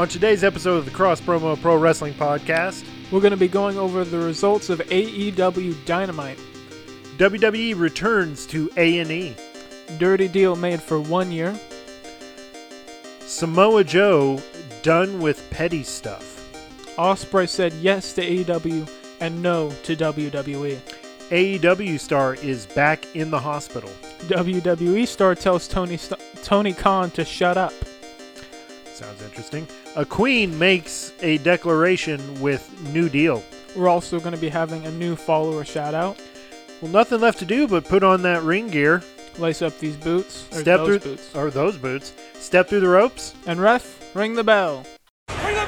On today's episode of the Cross Promo Pro Wrestling Podcast, We're going to be going over the results of AEW Dynamite. WWE returns to A&E. Dirty deal made for one year. Samoa Joe done with petty stuff. Ospreay said yes to AEW and no to WWE. AEW star is back in the hospital. WWE star tells Tony St- Tony Khan to shut up. Sounds interesting. A queen makes a declaration with New Deal. We're also going to be having a new follower shout out. Well, nothing left to do but put on that ring gear, Lace up these boots. Or step those through boots. or those boots, step through the ropes. And ref, ring the bell. The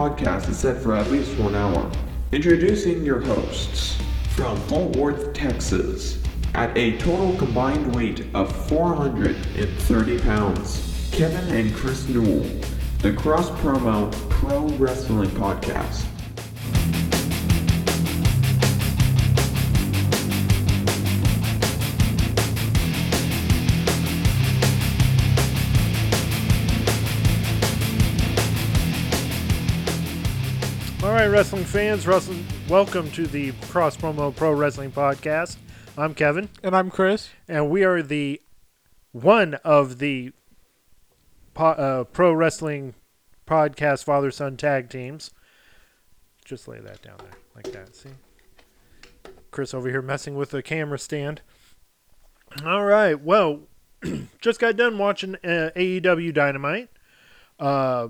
podcast is set for at least one hour. Introducing your hosts from Fort Worth, Texas, at a total combined weight of 430 pounds, Kevin and Chris Newell, the Cross Promo Pro Wrestling Podcast. Right, wrestling fans, wrestling, welcome to the Cross Promo Pro Wrestling Podcast. I'm Kevin. And I'm Chris. and we are the one of the po- uh, pro wrestling podcast father son tag teams. Just lay that down there like that. See, Chris over here messing with the camera stand. All right, well, just got done watching uh, AEW Dynamite. Uh,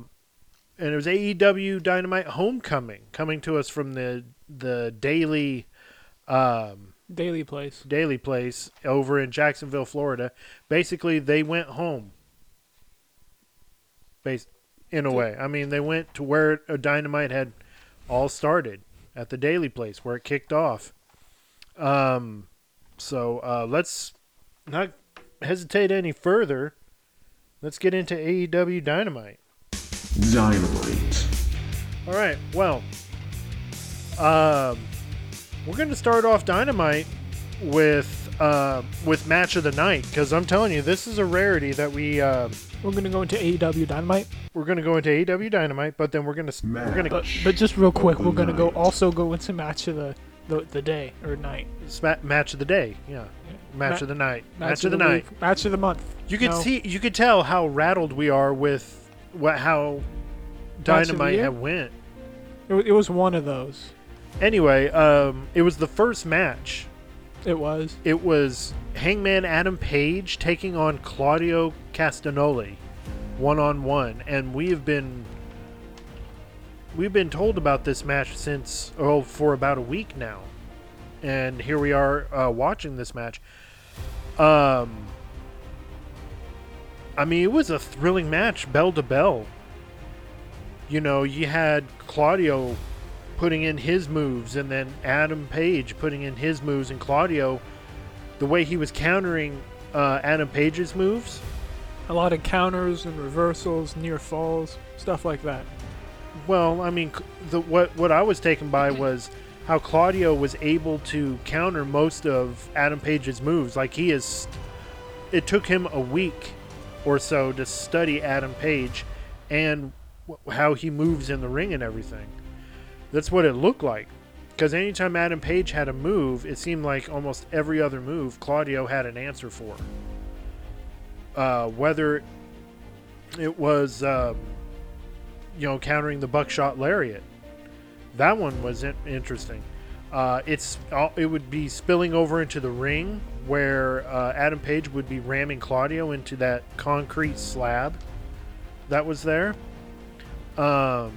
and it was AEW Dynamite Homecoming coming to us from the the daily um, Daily Place. Daily Place over in Jacksonville, Florida. Basically, they went home. Bas- in a way, I mean, they went to where a Dynamite had all started at the Daily Place, where it kicked off. Um, so uh, let's not hesitate any further. Let's get into AEW Dynamite. Dynamite. All right. Well, um, we're going to start off Dynamite with uh, with match of the night because I'm telling you, this is a rarity that we uh, We're going to go into AEW Dynamite. we're going to go into AEW Dynamite, but then we're going to we're going to But, but just real quick, we're going to go also go into match of the, the, the day or night. sma- match of the day. Yeah, match Ma- of the night. Match, of the, the night. week, match of the month. You could No. see, you could tell how rattled we are with what how Match of the Dynamite had went. It, it was one of those. Anyway, um, it was the first match It was. it was Hangman Adam Page taking on Claudio Castagnoli one on one, and we have been we've been told about this match since oh for about a week now, and here we are uh, watching this match. Um, I mean, it was a thrilling match, bell to bell. You know, you had Claudio putting in his moves, and then Adam Page putting in his moves, and Claudio the way he was countering uh, Adam Page's moves. A lot of counters and reversals, near falls, stuff like that. Well, I mean, the what what I was taken by was how Claudio was able to counter most of Adam Page's moves. Like he is, it took him a week or so to study Adam Page and wh- how he moves in the ring and everything. That's what it looked like. Because anytime Adam Page had a move, it seemed like almost every other move Claudio had an answer for. Uh, whether it was, uh, you know, countering the buckshot lariat, that one was in- interesting. Uh, it's it would be spilling over into the ring where uh, Adam Page would be ramming Claudio into that concrete slab that was there. Um,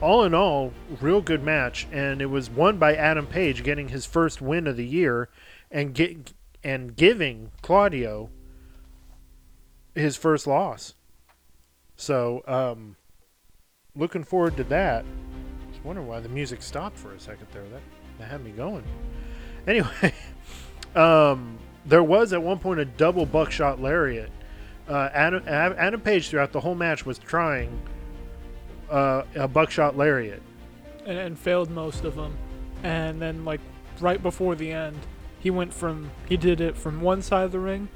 all in all, real good match, and it was won by Adam Page getting his first win of the year, and get and giving Claudio his first loss. So, um, looking forward to that. Just wondering why the music stopped for a second there. That that had me going. Anyway, um, there was at one point a double buckshot lariat. Uh, Adam, Adam Page throughout the whole match was trying uh, a buckshot lariat. and, and failed most of them. And then like right before the end, he went from he did it from one side of the ring,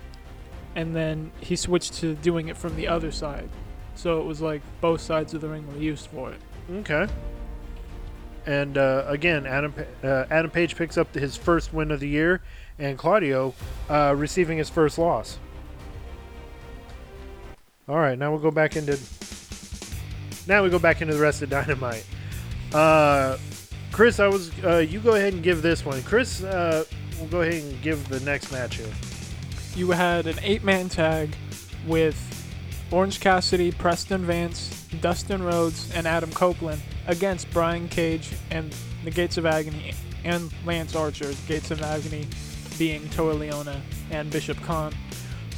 and then he switched to doing it from the other side. So it was like both sides of the ring were used for it. Okay. And uh, again, Adam uh, Adam Page picks up his first win of the year, and Claudio uh, receiving his first loss. All right, now we'll go back into. Now we go back into the rest of Dynamite. Uh, Chris, I was. Uh, you go ahead and give this one. Chris, uh, we'll go ahead and give the next match here. You had an eight-man tag with Orange Cassidy, Preston Vance, Dustin Rhodes, and Adam Copeland against Brian Cage and the Gates of Agony and Lance Archer. Gates of Agony being Toa Liona and Bishop Kaun.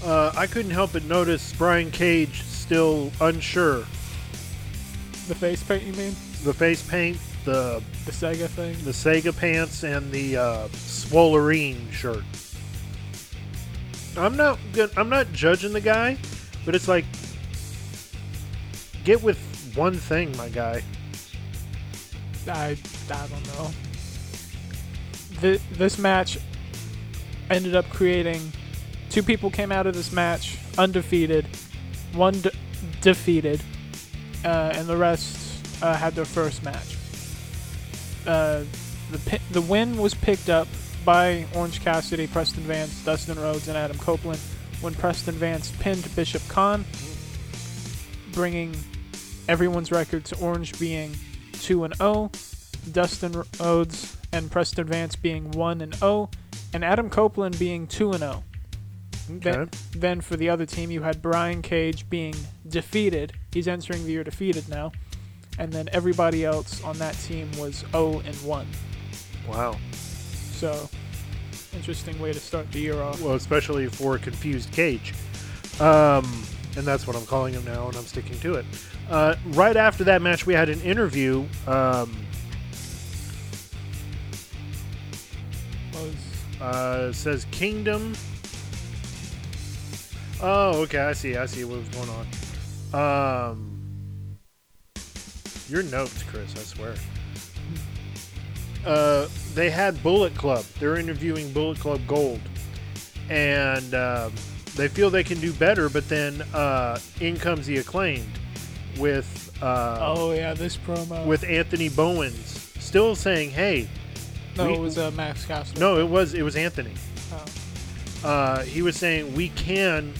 Uh, I couldn't help but notice Brian Cage still unsure. The face paint, you mean? The face paint, the The Sega thing? the Sega pants and the uh, Swolverine shirt. I'm not good. I'm not judging the guy, but it's like get with one thing, my guy. I, I don't know. Th- this match ended up creating two people came out of this match undefeated, one de- defeated, uh, and the rest uh, had their first match. Uh, the pi- the win was picked up by Orange Cassidy, Preston Vance, Dustin Rhodes, and Adam Copeland when Preston Vance pinned Bishop Kaun, bringing everyone's record to Orange being 2 and 0, Dustin Rhodes and Preston Vance being 1 and 0, and Adam Copeland being 2 and 0. Okay. Then, then for the other team, you had Brian Cage being defeated. He's entering the year defeated now. And then everybody else on that team was 0 and 1. Wow. So, interesting way to start the year off. Well, especially for confused Cage. Um, and that's what I'm calling him now, and I'm sticking to it. Uh, right after that match, we had an interview. Um, uh, it says Kingdom. Oh, okay. I see. I see what was going on. Um, your notes, Chris. I swear. Uh, they had Bullet Club. They're interviewing Bullet Club Gold, and um, they feel they can do better. But then uh, in comes the acclaimed with uh, oh yeah, this promo. with Anthony Bowens still saying, "Hey, no, we- it was uh, Max Caster. no, it was it was Anthony." Oh, Uh, he was saying we can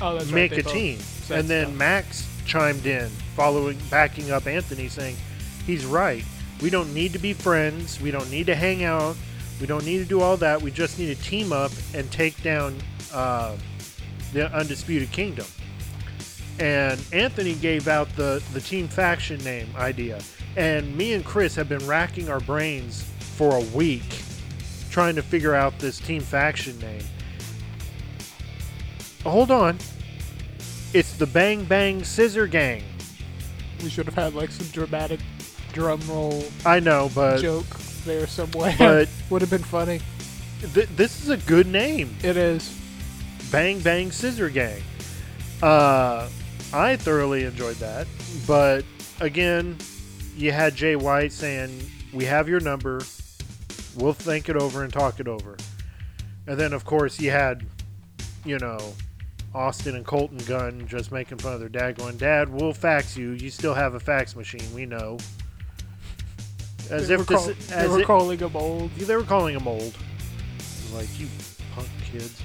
oh that's right, make they a team. And then stuff. Max chimed in, following, backing up Anthony, saying, "He's right. We don't need to be friends. We don't need to hang out. We don't need to do all that. We just need to team up and take down uh, the undisputed kingdom." And Anthony gave out the the team faction name idea, and me and Chris have been racking our brains for a week trying to figure out this team faction name. Hold on. It's the Bang Bang Scissor Gang. we should have had like some dramatic drum roll I know, but joke there somewhere. but Would have been funny. th- this is a good name. It is. Bang Bang Scissor Gang. Uh, I thoroughly enjoyed that, but again, you had Jay White saying, "We have your number. We'll think it over and talk it over." And then, of course, you had, you know, Austin and Colton Gunn just making fun of their dad, going, "Dad, we'll fax you. You still have a fax machine. We know." As they if this, call- they as were it- calling him old. they were calling him old. Like you punk kids.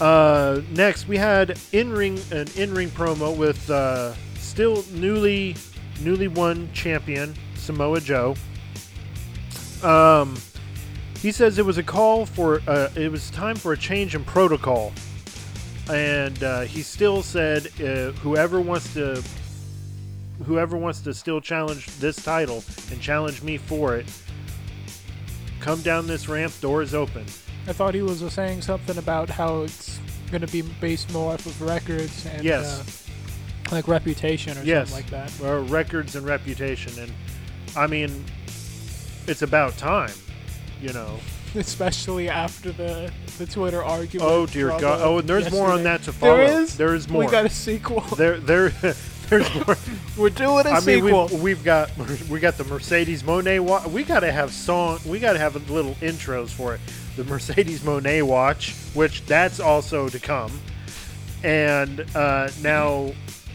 Uh, next we had in ring an in ring promo with uh, still newly newly won champion Samoa Joe. Um, he says it was a call for uh, it was time for a change in protocol, and uh, he still said uh, whoever wants to whoever wants to still challenge this title and challenge me for it come down this ramp Door is open I thought he was uh, saying something about how it's going to be based more off of records and Yes. uh, like reputation or Yes. something like that. uh, records and reputation, and I mean, it's about time, you know. Especially after the the Twitter argument. Oh dear God! Oh, and there's more on that to follow. There is. There is more. We got a sequel. there, there, there's more. We're doing a I mean, sequel. we've, we've got we got the Mercedes Moné watch. We got to have song. We got to have a little intros for it. The Mercedes Moné watch, which that's also to come, and uh, now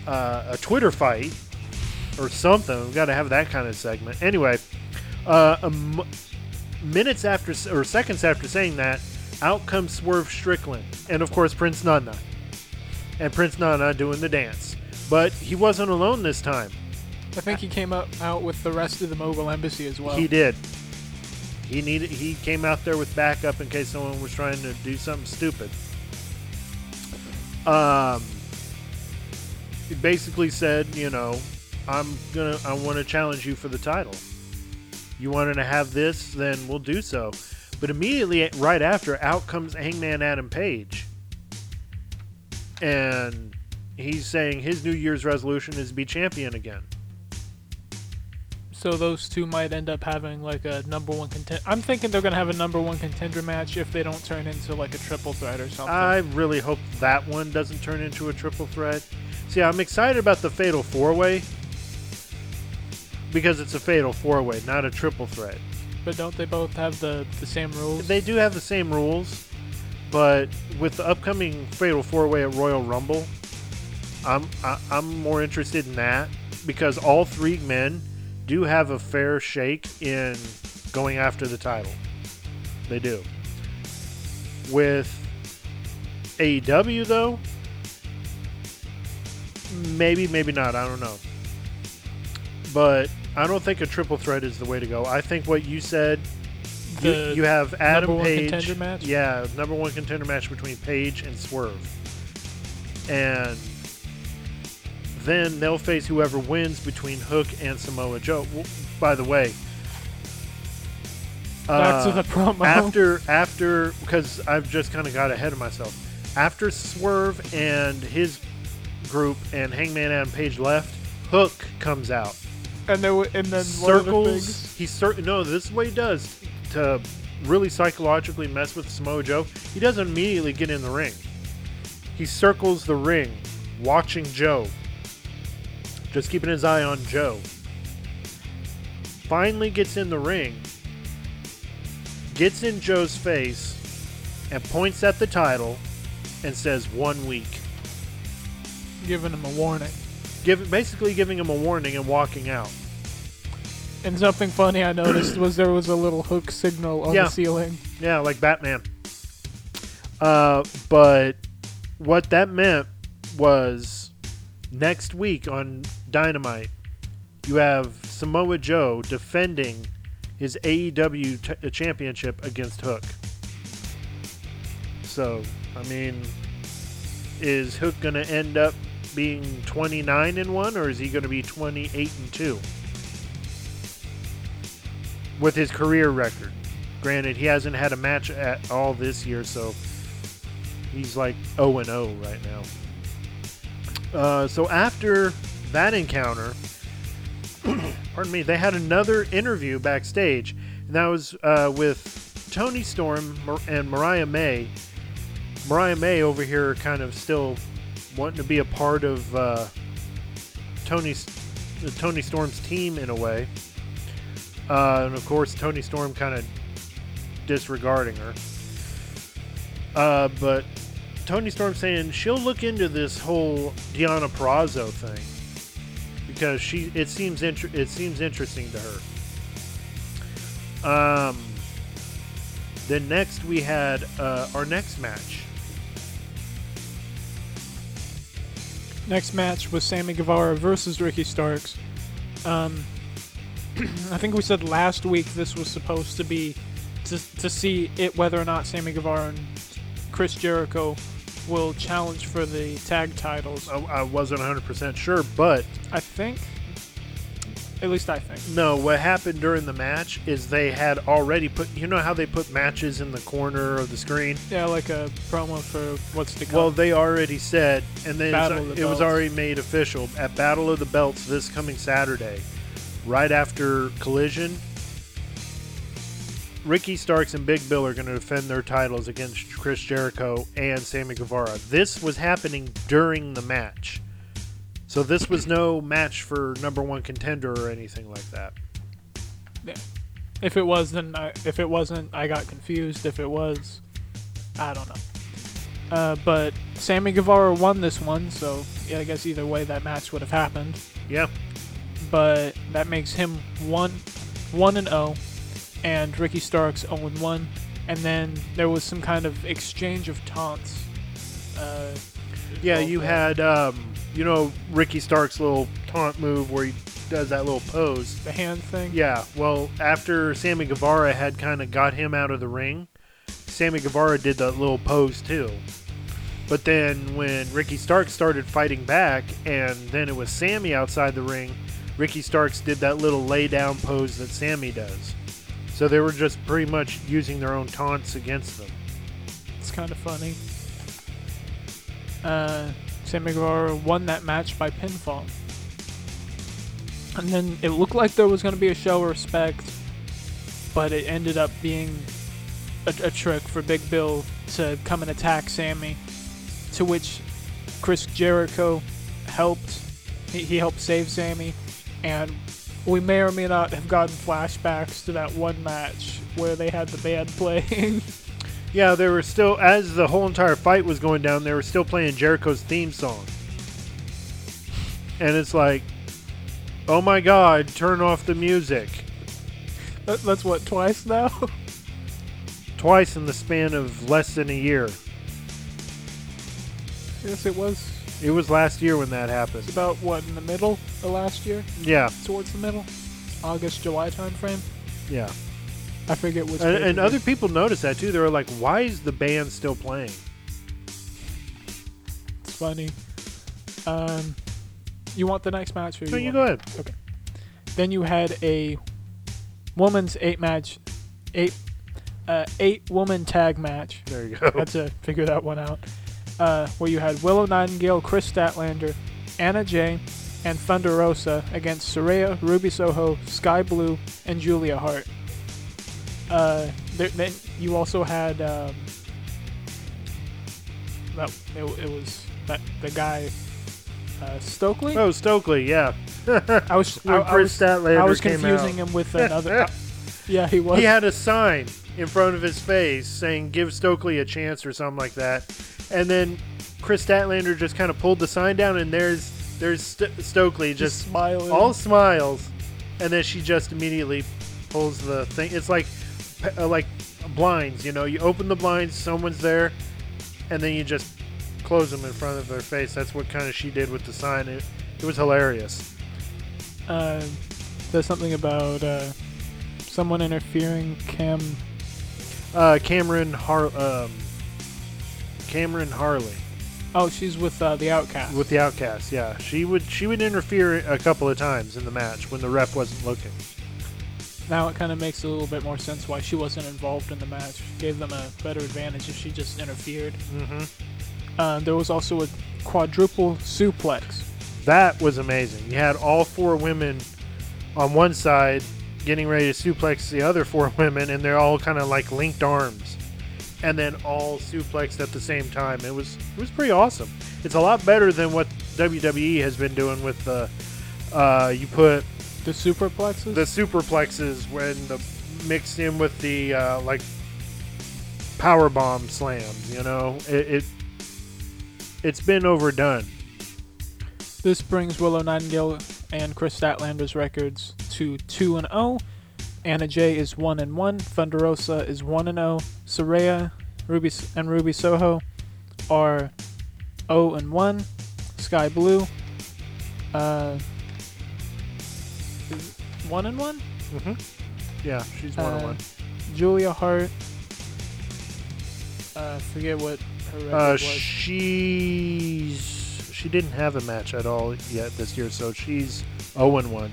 uh, a Twitter fight or something. We've got to have that kind of segment. Anyway, uh, minutes after or seconds after saying that, out comes Swerve Strickland, and of course Prince Nana, and Prince Nana doing the dance. But he wasn't alone this time. I think he came up out with the rest of the Mogul Embassy as well. He did. He needed. He came out there with backup in case someone was trying to do something stupid. Um, he basically said, you know, I'm gonna. I want to challenge you for the title. You wanted to have this, then we'll do so. But immediately, right after, out comes Hangman Adam Page, and he's saying his New Year's resolution is to be champion again. So those two might end up having like a number one contender. I'm thinking they're gonna have a number one contender match if they don't turn into like a triple threat or something. I really hope that one doesn't turn into a triple threat. See, I'm excited about the Fatal Four Way because it's a Fatal Four Way, not a triple threat. but don't they both have the the same rules? They do have the same rules, but with the upcoming Fatal Four Way at Royal Rumble, I'm I, I'm more interested in that because all three men do have a fair shake in going after the title. They do. With AEW though, maybe maybe not. I don't know. But I don't think a triple threat is the way to go. I think what you said you, The you have Adam one Page. contender match? Yeah, number one contender match between Page and Swerve. And then they'll face whoever wins between Hook and Samoa Joe. By the way, Back to uh, the promo. after after because I've just kind of got ahead of myself. After Swerve and his group and Hangman Adam Page left, Hook comes out and then and then circles. He cer- no, this is what he does to really psychologically mess with Samoa Joe. He doesn't immediately get in the ring. He circles the ring, watching Joe, just keeping his eye on Joe. Finally gets in the ring, gets in Joe's face, and points at the title, and says one week. giving him a warning. Give, basically giving him a warning and walking out. And something funny I noticed was there was a little hook signal on Yeah. the ceiling. Yeah, like Batman. Uh, but what that meant was next week on Dynamite, you have Samoa Joe defending his AEW t- championship against Hook. So, I mean, is Hook going to end up being 29 and 1 or is he going to be 28 and 2? With his career record. Granted, he hasn't had a match at all this year, so he's like 0 and 0 right now. Uh, so after that encounter, pardon me, they had another interview backstage, and that was uh, with Toni Storm and Mariah May. Mariah May over here, kind of still wanting to be a part of uh, Toni's Toni Storm's team in a way. Uh, and of course, Toni Storm kind of disregarding her. Uh, but Toni Storm saying she'll look into this whole Deonna Purrazzo thing because she it seems inter- it seems interesting to her. Um, then next we had uh, our next match. Next match was Sammy Guevara versus Ricky Starks. Um, I think we said last week this was supposed to be to, to see it whether or not Sammy Guevara and Chris Jericho will challenge for the tag titles. I, I wasn't 100% sure, but I think At least I think. No, what happened during the match is they had already put. You know how they put matches in the corner of the screen? Yeah, like a promo for what's to come. Well, they already said, and then Battle it was already made official at Battle of the Belts this coming Saturday, right after Collision. Ricky Starks and Big Bill are going to defend their titles against Chris Jericho and Sammy Guevara. This was happening during the match. So this was no match for number one contender or anything like that. if it was, then I, if it wasn't, I got confused. If it was, I don't know. Uh, but Sammy Guevara won this one, so yeah, I guess either way that match would have happened. Yeah. But that makes him one, one and zero, and Ricky Starks zero and one. And then there was some kind of exchange of taunts. Uh, Yeah, you had, um, you know, Ricky Stark's little taunt move where he does that little pose. the hand thing. Yeah, well, after Sammy Guevara had kind of got him out of the ring, Sammy Guevara did that little pose too. But then when Ricky Stark started fighting back, and then it was Sammy outside the ring, Ricky Starks did that little lay down pose that Sammy does. So they were just pretty much using their own taunts against them. It's kind of funny. Uh, Sammy Guevara won that match by pinfall. And then it looked like there was going to be a show of respect, but it ended up being a, a trick for Big Bill to come and attack Sammy, to which Chris Jericho helped. He, he helped save Sammy, and we may or may not have gotten flashbacks to that one match where they had the band playing. Yeah, they were still, as the whole entire fight was going down, they were still playing Jericho's theme song. And it's like, oh my god, turn off the music. That- That's what twice now. Twice in the span of less than a year. yes, it was It was last year when that happened. It's about what in the middle of last year, Yeah, towards the middle, August July time frame. yeah. I forget which. And, and other people noticed that too. They were like, why is the band still playing? It's funny. Um, you want the next match? Or No, you want- go ahead. Okay. Then you had a woman's eight match, eight, uh, eight woman tag match. There you go. had to figure that one out. Uh, where you had Willow Nightingale, Kris Statlander, Anna Jay, and Thunder Rosa against Saraya, Ruby Soho, Sky Blue, and Julia Hart. Uh, there, you also had um, that it, it was that the guy uh, Stokely. Oh, Stokely, yeah. I was I, I Chris was, Statlander I was confusing out. him with another. yeah, he was. He had a sign in front of his face saying "Give Stokely a chance" or something like that, and then Kris Statlander just kind of pulled the sign down, and there's there's St- Stokely just just smiling. all smiles, and then she just immediately pulls the thing. It's like uh, like blinds, you know. You open the blinds, someone's there, and then you just close them in front of their face. That's what kind of she did with the sign. It, it was hilarious. uh, there's something about uh, someone interfering. Cam. Uh, Cameron Har um, Cameron Harley. Oh, she's with uh, the Outcast. with the Outcast. Yeah, she would she would interfere a couple of times in the match when the ref wasn't looking. Now it kind of makes a little bit more sense why she wasn't involved in the match. Gave them a better advantage if she just interfered. hmm Uh, there was also a quadruple suplex. That was amazing. You had all four women on one side getting ready to suplex the other four women, and they're all kind of like linked arms, and then all suplexed at the same time. It was it was pretty awesome. It's a lot better than what WWE has been doing with the. Uh, you put The superplexes. the superplexes when the mixed in with the uh, like power bomb slams. You know, it, it it's been overdone. This brings Willow Nightingale and Kris Statlander's records to 2 and 0. Anna Jay is 1 and 1. Thunder Rosa is 1 and 0. Saraya Ruby and Ruby Soho are 0 and 1. Sky Blue uh 1 and 1. hmm Yeah, she's one on Uh, one. Julia Hart uh forget what her record Uh, was. she's she didn't have a match at all yet this year, so she's zero and one.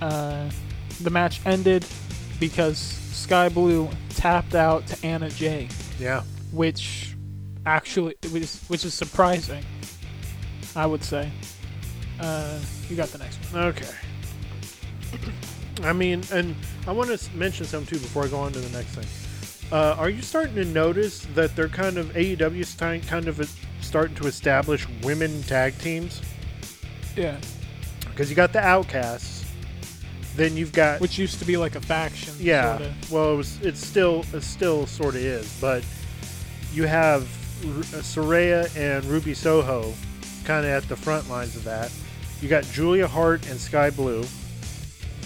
Uh, the match ended because Sky Blue tapped out to Anna Jay, Yeah. which actually which is, which is surprising. I would say. Uh, you got the next one. Okay. I mean, and I want to mention something too before I go on to the next thing. Uh, are you starting to notice that they're kind of AEW's time kind of starting to establish women tag teams? Yeah, Because you got the Outcasts, then you've got which used to be like a faction. yeah. sorta. Well, it was, it's still it still sort of is, but you have R- uh, Saraya and Ruby Soho kind of at the front lines of that. You got Julia Hart and Sky Blue.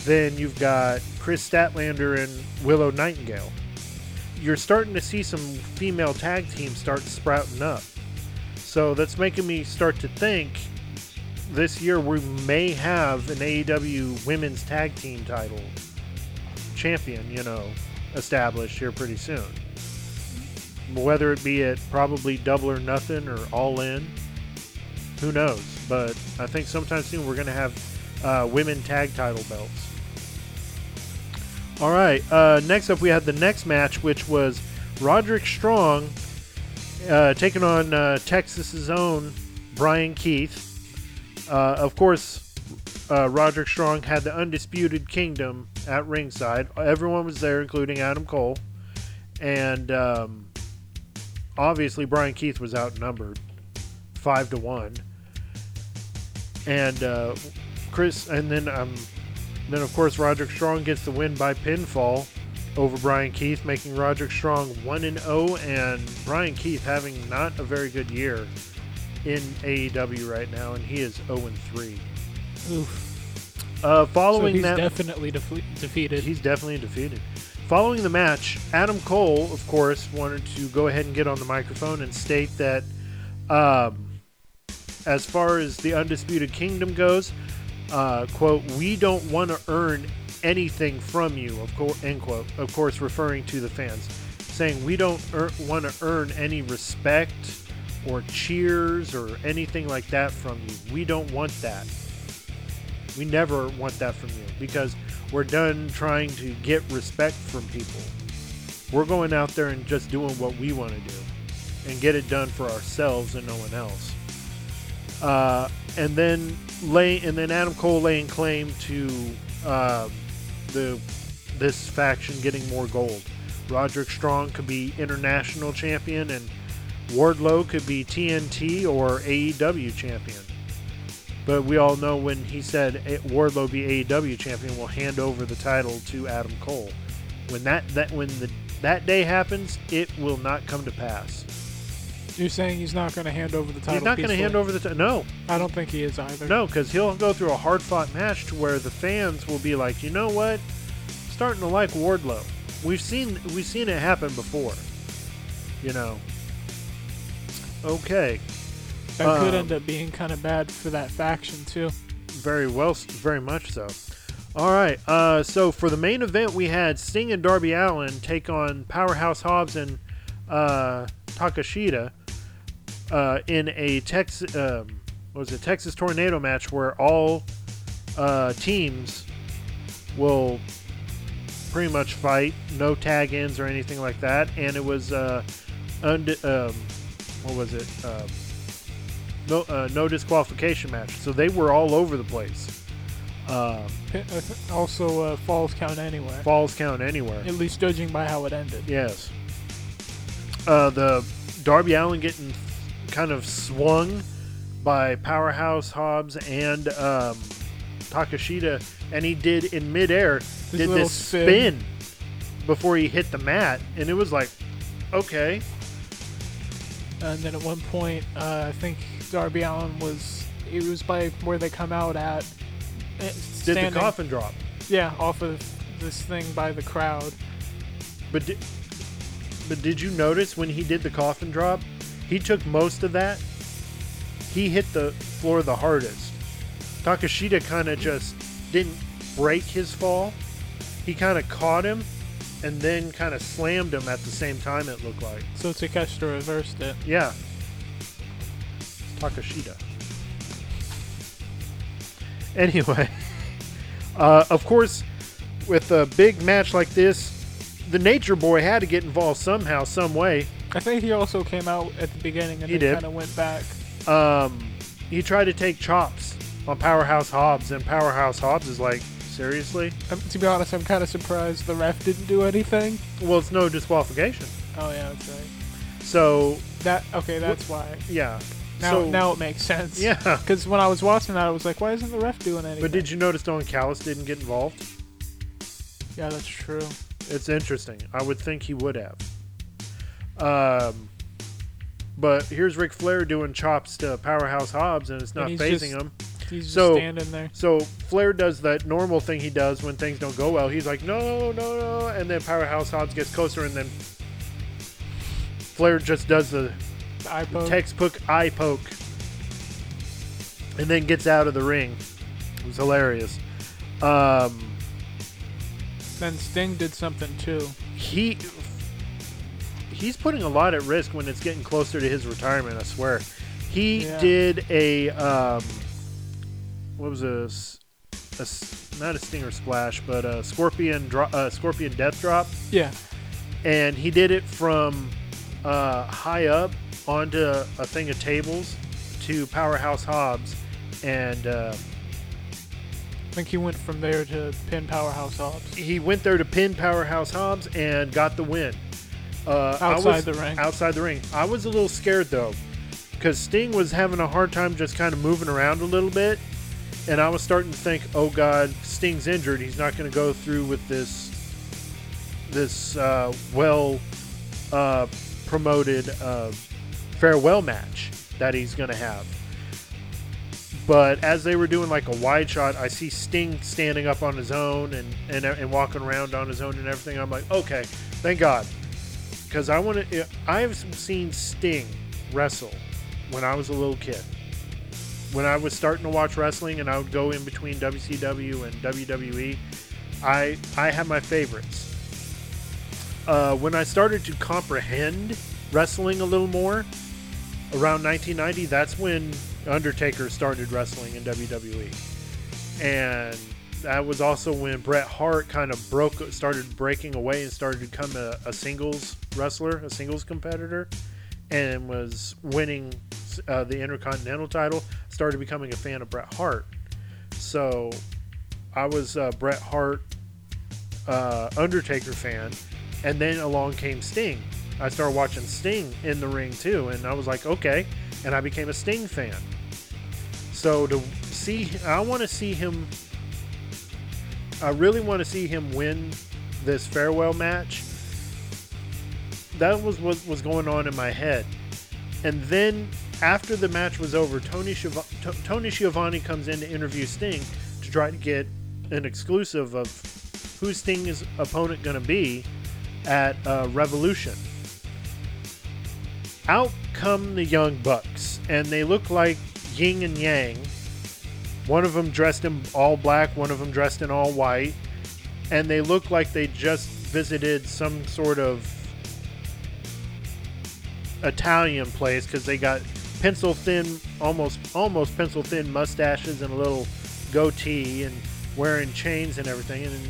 Then you've got Kris Statlander and Willow Nightingale. You're starting to see some female tag teams start sprouting up. So that's making me start to think this year we may have an AEW women's tag team title champion, you know, established here pretty soon. Whether it be at probably double or nothing or all in, who knows? But I think sometime soon we're going to have uh, women tag title belts. All right. Uh, next up, we had the next match, which was Roderick Strong uh, taking on uh, Texas's own Bryan Keith. Uh, of course, uh, Roderick Strong had the undisputed kingdom at ringside. Everyone was there, including Adam Cole, and um, obviously Bryan Keith was outnumbered five to one. And uh, Chris, and then um, then of course Roderick Strong gets the win by pinfall over Bryan Keith, making Roderick Strong one and zero, and Bryan Keith having not a very good year in AEW right now, and he is zero and three. Oof. Uh, So following he's that, definitely defe- defeated. He's definitely defeated. Following the match, Adam Cole, of course, wanted to go ahead and get on the microphone and state that, um, as far as the Undisputed Kingdom goes, uh, quote, we don't want to earn anything from you, of course, end quote, of course, referring to the fans, saying we don't er- want to earn any respect or cheers or anything like that from you. We don't want that. We never want that from you because we're done trying to get respect from people. We're going out there and just doing what we want to do and get it done for ourselves and no one else. Uh, and then lay and then Adam Cole laying claim to um, the this faction getting more gold. Roderick Strong could be international champion and Wardlow could be TNT or AEW champion. But we all know when he said Wardlow be AEW champion, we'll hand over the title to Adam Cole. When that that when the that day happens, it will not come to pass. You're saying he's not going to hand over the title? He's not going to hand over the title. No, I don't think he is either. no, because he'll go through a hard fought match to where the fans will be like, you know what, starting to like Wardlow. We've seen we've seen it happen before. You know. Okay. that could um, end up being kind of bad for that faction too. Very well, very much so. All right. Uh, so for the main event, we had Sting and Darby Allin take on Powerhouse Hobbs and uh, Takashita uh, in a Texas um, what was it Texas Tornado match where all uh, teams will pretty much fight, no tag ins or anything like that, and it was uh, und- um, what was it? Um, no, uh, no disqualification match. So they were all over the place. Um, uh, Also, uh, falls count anywhere. falls count anywhere. At least judging by how it ended. Yes. Uh, the Darby Allin getting kind of swung by Powerhouse Hobbs and um, Takashita, and he did in midair did this spin. spin before he hit the mat, and it was like, okay, And then at one point, uh, I think Darby Allin was it was by where they come out at. eh, did the coffin drop, Yeah, off of this thing by the crowd. but did, but did you notice when he did the coffin drop, he took most of that. He hit the floor the hardest. Takashita kind of just didn't break his fall. He kind of caught him and then kind of slammed him at the same time, it looked like. So Takeshita reversed it. Yeah. Takashita. Anyway, Uh, of course, with a big match like this, the Nature Boy had to get involved somehow, some way. I think he also came out at the beginning and He then kind of went back. Um, he tried to take chops on Powerhouse Hobbs, and Powerhouse Hobbs is like, seriously? Um, to be honest, I'm kind of surprised the ref didn't do anything. Well, it's no disqualification. Oh yeah, that's right. So That okay, that's why. yeah. Now so, now it makes sense. yeah. Because when I was watching that, I was like, why isn't the ref doing anything? But did you notice Don Callis didn't get involved? Yeah, that's true. It's interesting. I would think he would have. Um, but here's Ric Flair doing chops to Powerhouse Hobbs, and it's not he's phasing just- him. He's just So- standing there. So Flair does that normal thing he does when things don't go well. He's like, no, no, no, and then Powerhouse Hobbs gets closer, and then Flair just does the Eye poke. textbook eye poke, and then gets out of the ring. It was hilarious. Um, Then Sting did something too. he he's putting a lot at risk when it's getting closer to his retirement. I swear. He Yeah. did a um, what was a, s- a not a stinger splash, but a scorpion dro- uh, scorpion death drop, Yeah. and he did it from uh, high up onto a thing of tables to Powerhouse Hobbs, and uh, I think he went from there to pin Powerhouse Hobbs. he went there to pin Powerhouse Hobbs and got the win. Uh, Outside was- the ring. Outside the ring. I was a little scared though, because Sting was having a hard time just kind of moving around a little bit, and I was starting to think, oh God, Sting's injured. He's not going to go through with this this uh, well uh, promoted uh, farewell match that he's going to have. But as they were doing like a wide shot, I see Sting standing up on his own and, and, and walking around on his own and everything. I'm like, okay, thank God. Because I want to, I've seen Sting wrestle when I was a little kid. When I was starting to watch wrestling and I would go in between WCW and WWE, I, I had my favorites. Uh, when I started to comprehend wrestling a little more, around 1990, that's when Undertaker started wrestling in WWE. And that was also when Bret Hart kind of broke, started breaking away and started to become a, a singles wrestler, a singles competitor, and was winning uh, the Intercontinental title. Started becoming a fan of Bret Hart. So I was a Bret Hart uh, Undertaker fan, and then along came Sting. I started watching Sting in the ring too, and I was like, okay, and I became a Sting fan. So to see, I want to see him. I really want to see him win this farewell match. That was what was going on in my head, and then after the match was over, Tony Schiavo- T- Tony Schiavone comes in to interview Sting to try to get an exclusive of who Sting's opponent going to be at uh, Revolution. Out come the Young Bucks, and they look like yin and yang. One of them dressed in all black, one of them dressed in all white, and they look like they just visited some sort of Italian place because they got pencil thin, almost almost pencil thin mustaches and a little goatee and wearing chains and everything. And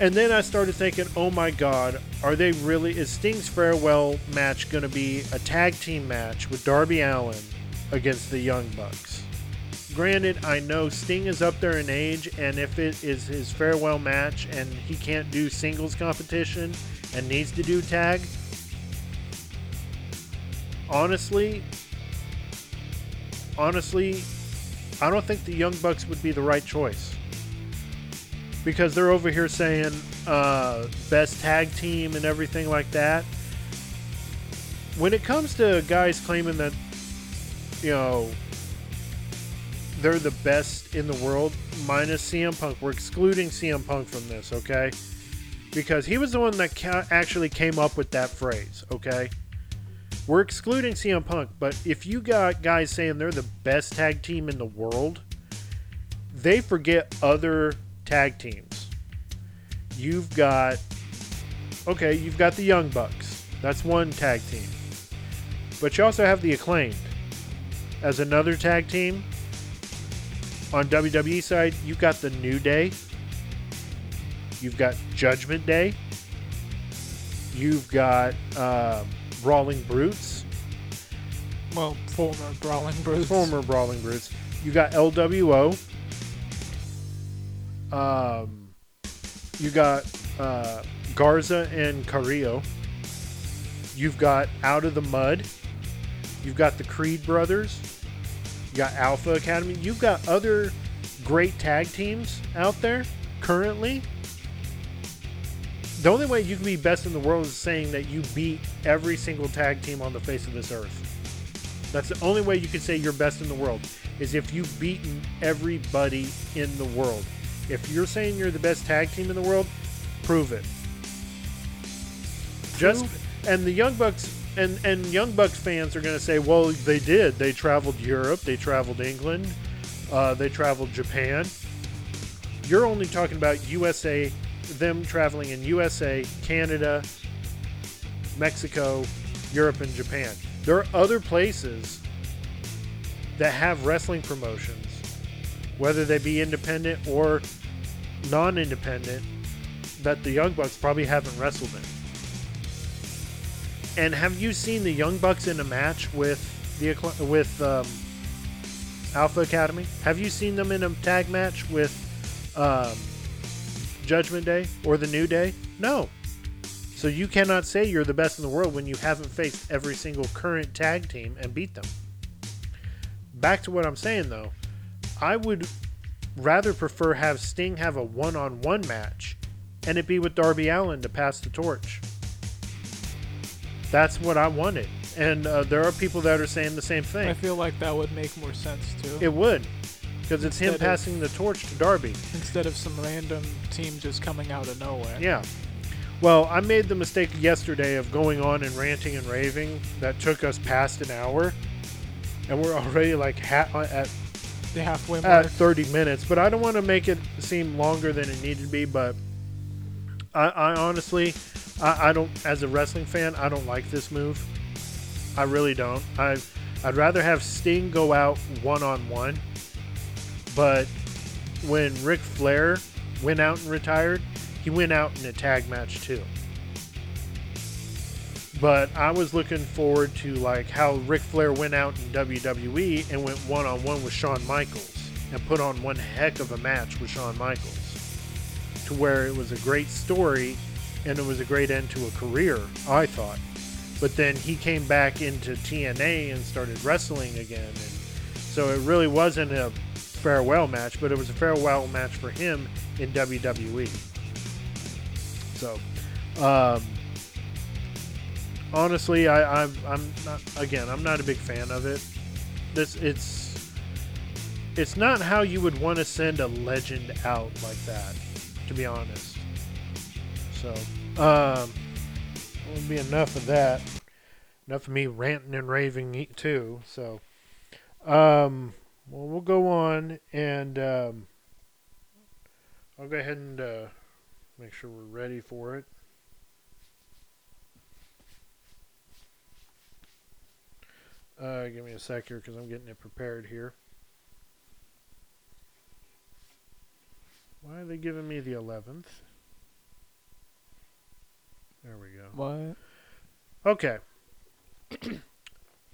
and then I started thinking, oh my God, are they really? Is Sting's farewell match going to be a tag team match with Darby Allin against the Young Bucks? Granted, I know Sting is up there in age, and if it is his farewell match and he can't do singles competition and needs to do tag, honestly, honestly, I don't think the Young Bucks would be the right choice because they're over here saying uh, best tag team and everything like that. When it comes to guys claiming that, you know, they're the best in the world, minus CM Punk, we're excluding CM Punk from this, okay? Because he was the one that ca- actually came up with that phrase, okay? We're excluding CM Punk, but if you got guys saying they're the best tag team in the world, they forget other tag teams. You've got okay, you've got the Young Bucks. That's one tag team. But you also have the Acclaimed as another tag team. On WWE side, you've got the New Day. You've got Judgment Day. You've got um, Brawling Brutes, Well, former Brawling Brutes. former Brawling Brutes. You got LWO. Um, you got uh, Garza and Carrillo. You've got Out of the Mud. You've got the Creed Brothers. You got Alpha Academy. You've got other great tag teams out there currently. The only way you can be best in the world is saying that you beat every single tag team on the face of this earth. That's the only way you can say you're best in the world is if you've beaten everybody in the world. If you're saying you're the best tag team in the world, prove it. Just and the Young Bucks and and Young Bucks fans are going to say, "Well, they did. They traveled Europe, they traveled England, uh, they traveled Japan." You're only talking about USA, them traveling in USA, Canada, Mexico, Europe, and Japan. There are other places that have wrestling promotions, whether they be independent or non independent, that the Young Bucks probably haven't wrestled in. And have you seen the Young Bucks in a match with the with um, Alpha Academy? Have you seen them in a tag match with um, Judgment Day or the New Day? No. So you cannot say you're the best in the world when you haven't faced every single current tag team and beat them. Back to what I'm saying though, I would rather prefer have Sting have a one-on-one match and it be with Darby Allin to pass the torch. That's what I wanted. And uh, there are people that are saying the same thing. I feel like that would make more sense too. It would. Because it's him Instead of- passing the torch to Darby. Instead of some random team just coming out of nowhere. Yeah. Well, I made the mistake yesterday of going on and ranting and raving that took us past an hour. And we're already like ha- at, The halfway mark. at 30 minutes. But I don't want to make it seem longer than it needed to be. But I, I honestly, I, I don't, as a wrestling fan, I don't like this move. I really don't. I, I'd rather have Sting go out one on one. But when Ric Flair went out and retired, he went out in a tag match too. But I was looking forward to like how Ric Flair went out in WWE and went one on one with Shawn Michaels and put on one heck of a match with Shawn Michaels. To where it was a great story and it was a great end to a career, I thought. But then he came back into TNA and started wrestling again and so it really wasn't a farewell match, but it was a farewell match for him in WWE. So, um, honestly, I, I'm, I'm not. Again, I'm not a big fan of it. This it's it's not how you would want to send a legend out like that, to be honest. So, um, will be enough of that. Enough of me ranting and raving too. So, um, well, we'll go on and um, I'll go ahead and uh, make sure we're ready for it. Uh, give me a sec here because I'm getting it prepared here. Why are they giving me the 11th? There we go. What? Okay.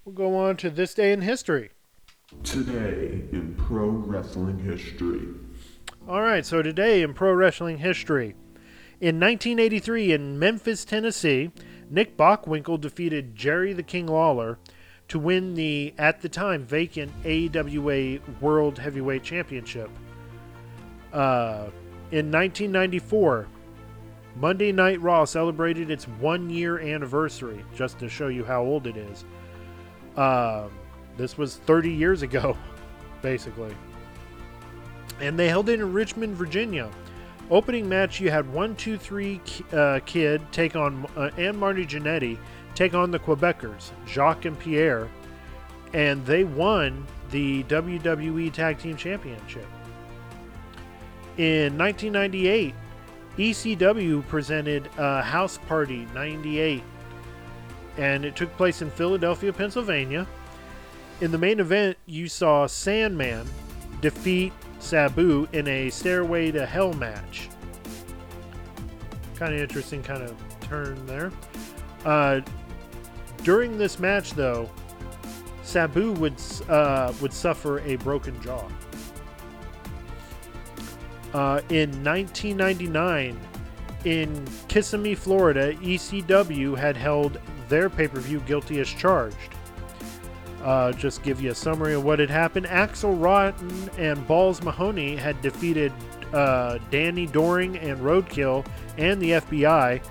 we'll go on to this day in history. Today in pro wrestling history. All right, so today in pro wrestling history, in 1983 in Memphis, Tennessee, Nick Bockwinkel defeated Jerry the King Lawler to win the at the time vacant AWA World Heavyweight Championship. Uh, in 1994, Monday Night Raw celebrated its one year anniversary, just to show you how old it is. Um, this was 30 years ago, basically and they held it in Richmond, Virginia. Opening match, you had one, two, three uh, kid take on uh, and Marty Jannetty take on the Quebecers, Jacques and Pierre, and they won the WWE Tag Team Championship. In 1998, ECW presented uh, House Party 98, and it took place in Philadelphia, Pennsylvania. In the main event, you saw Sandman defeat Sabu in a Stairway to Hell match. Kind of interesting, kind of turn there. Uh, during this match, though, Sabu would uh, would suffer a broken jaw. Uh, in 1999, in Kissimmee, Florida, ECW had held their pay per view guilty as charged. Uh, just give you a summary of what had happened. Axl Rotten and Balls Mahoney had defeated uh, Danny Doring and Roadkill and the FBI,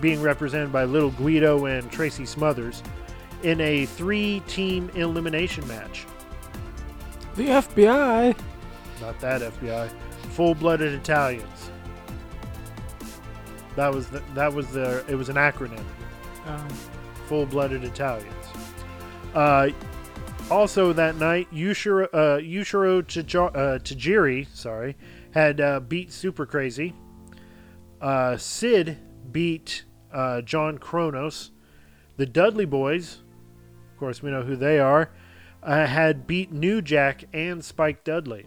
being represented by Little Guido and Tracy Smothers, in a three team elimination match. The FBI. Not that FBI. Full blooded Italians. That was the, that was the it was an acronym. Um, Full blooded Italians. Uh, also that night, Yushiro, uh, Yushiro uh, Tajiri, sorry, had uh, beat Super Crazy. Uh, Sid beat uh, John Kronus. The Dudley Boys, of course, we know who they are, uh, had beat New Jack and Spike Dudley.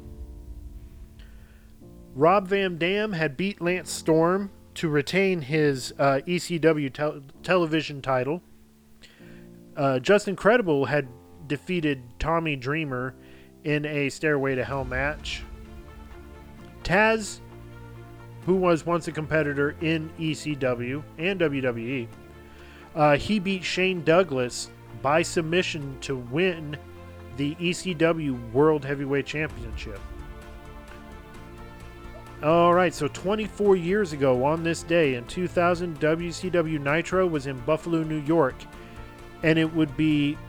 Rob Van Dam had beat Lance Storm to retain his uh, ECW tel- television title. Uh, Justin Credible had defeated Tommy Dreamer in a Stairway to Hell match. Taz, who was once a competitor in ECW and WWE, uh, he beat Shane Douglas by submission to win the ECW World Heavyweight Championship. All right, so 24 years ago on this day in 2000, WCW Nitro was in Buffalo, New York, and it would be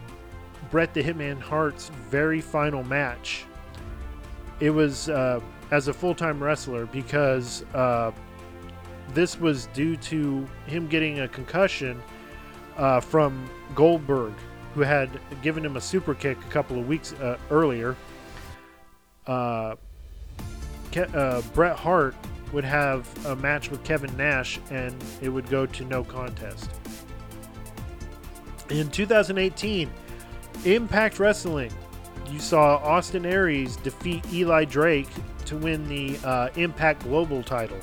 Bret the Hitman Hart's very final match. It was uh, as a full time wrestler because uh, this was due to him getting a concussion uh, from Goldberg, who had given him a super kick a couple of weeks uh, earlier. Uh, Ke- uh, Bret Hart would have a match with Kevin Nash, and it would go to no contest. In 2018, Impact Wrestling, you saw Austin Aries defeat Eli Drake to win the uh, Impact Global title.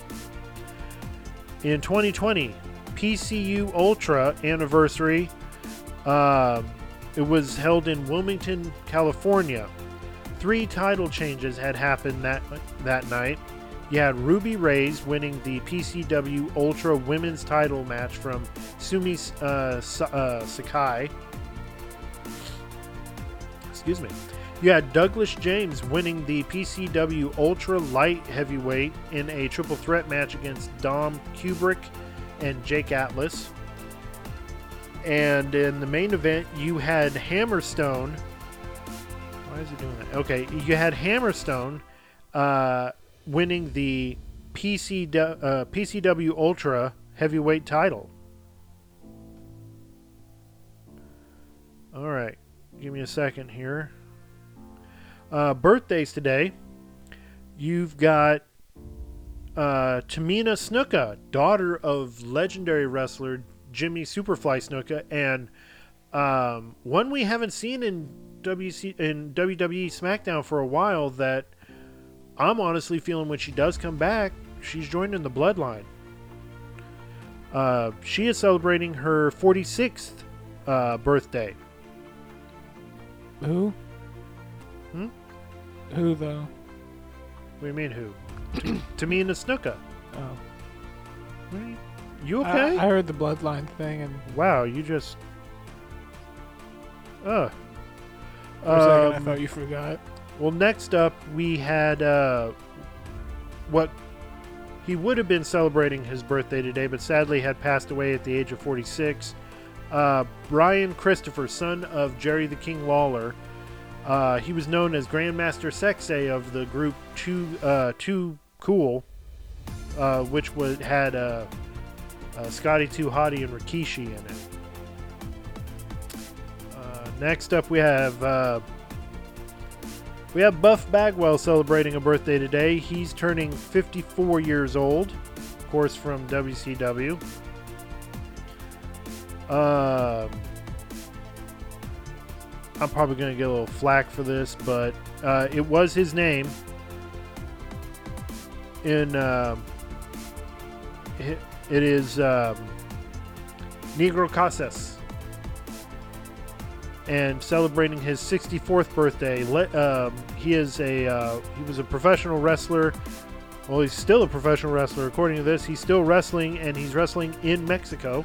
In 2020, PCW Ultra anniversary, um, it was held in Wilmington, California. Three title changes had happened that that night. You had Ruby Raze winning the PCW Ultra Women's title match from Sumi uh, uh, Sakai. Excuse me. You had Douglas James winning the PCW Ultra Light Heavyweight in a triple threat match against Dom Kubrick and Jake Atlas. And in the main event, you had Hammerstone. Why is he doing that? Okay, you had Hammerstone uh, winning the PC, uh, PCW Ultra Heavyweight title. All right, give me a second here. Uh, birthdays today. You've got uh, Tamina Snuka, daughter of legendary wrestler Jimmy Superfly Snuka, and um, one we haven't seen in WC in WWE SmackDown for a while. That I'm honestly feeling when she does come back, she's joining the Bloodline. Uh, she is celebrating her 46th uh, birthday. who? Hmm? Who though? What do you mean who? Tamina Snuka. Oh, You I- okay? I, heard the bloodline thing, and wow, you just. Uh. For a second I Um, thought you forgot. Well, next up, we had uh, what he would have been celebrating his birthday today, but sadly had passed away at the age of 46. Uh, Brian Christopher, son of Jerry the King Lawler. Uh, he was known as Grandmaster Sexay of the group Too uh, Too Cool, uh, which would had uh, uh, Scotty Too Hottie and Rikishi in it. Next up, we have uh, we have Buff Bagwell celebrating a birthday today. He's turning 54 years old, of course, from WCW. Um, I'm probably going to get a little flack for this, but uh, it was his name in. Um, it, it is um, Negro Casas. And celebrating his 64th birthday, um, he is a uh, he was a professional wrestler. Well, he's still a professional wrestler. According to this, he's still wrestling, and he's wrestling in Mexico.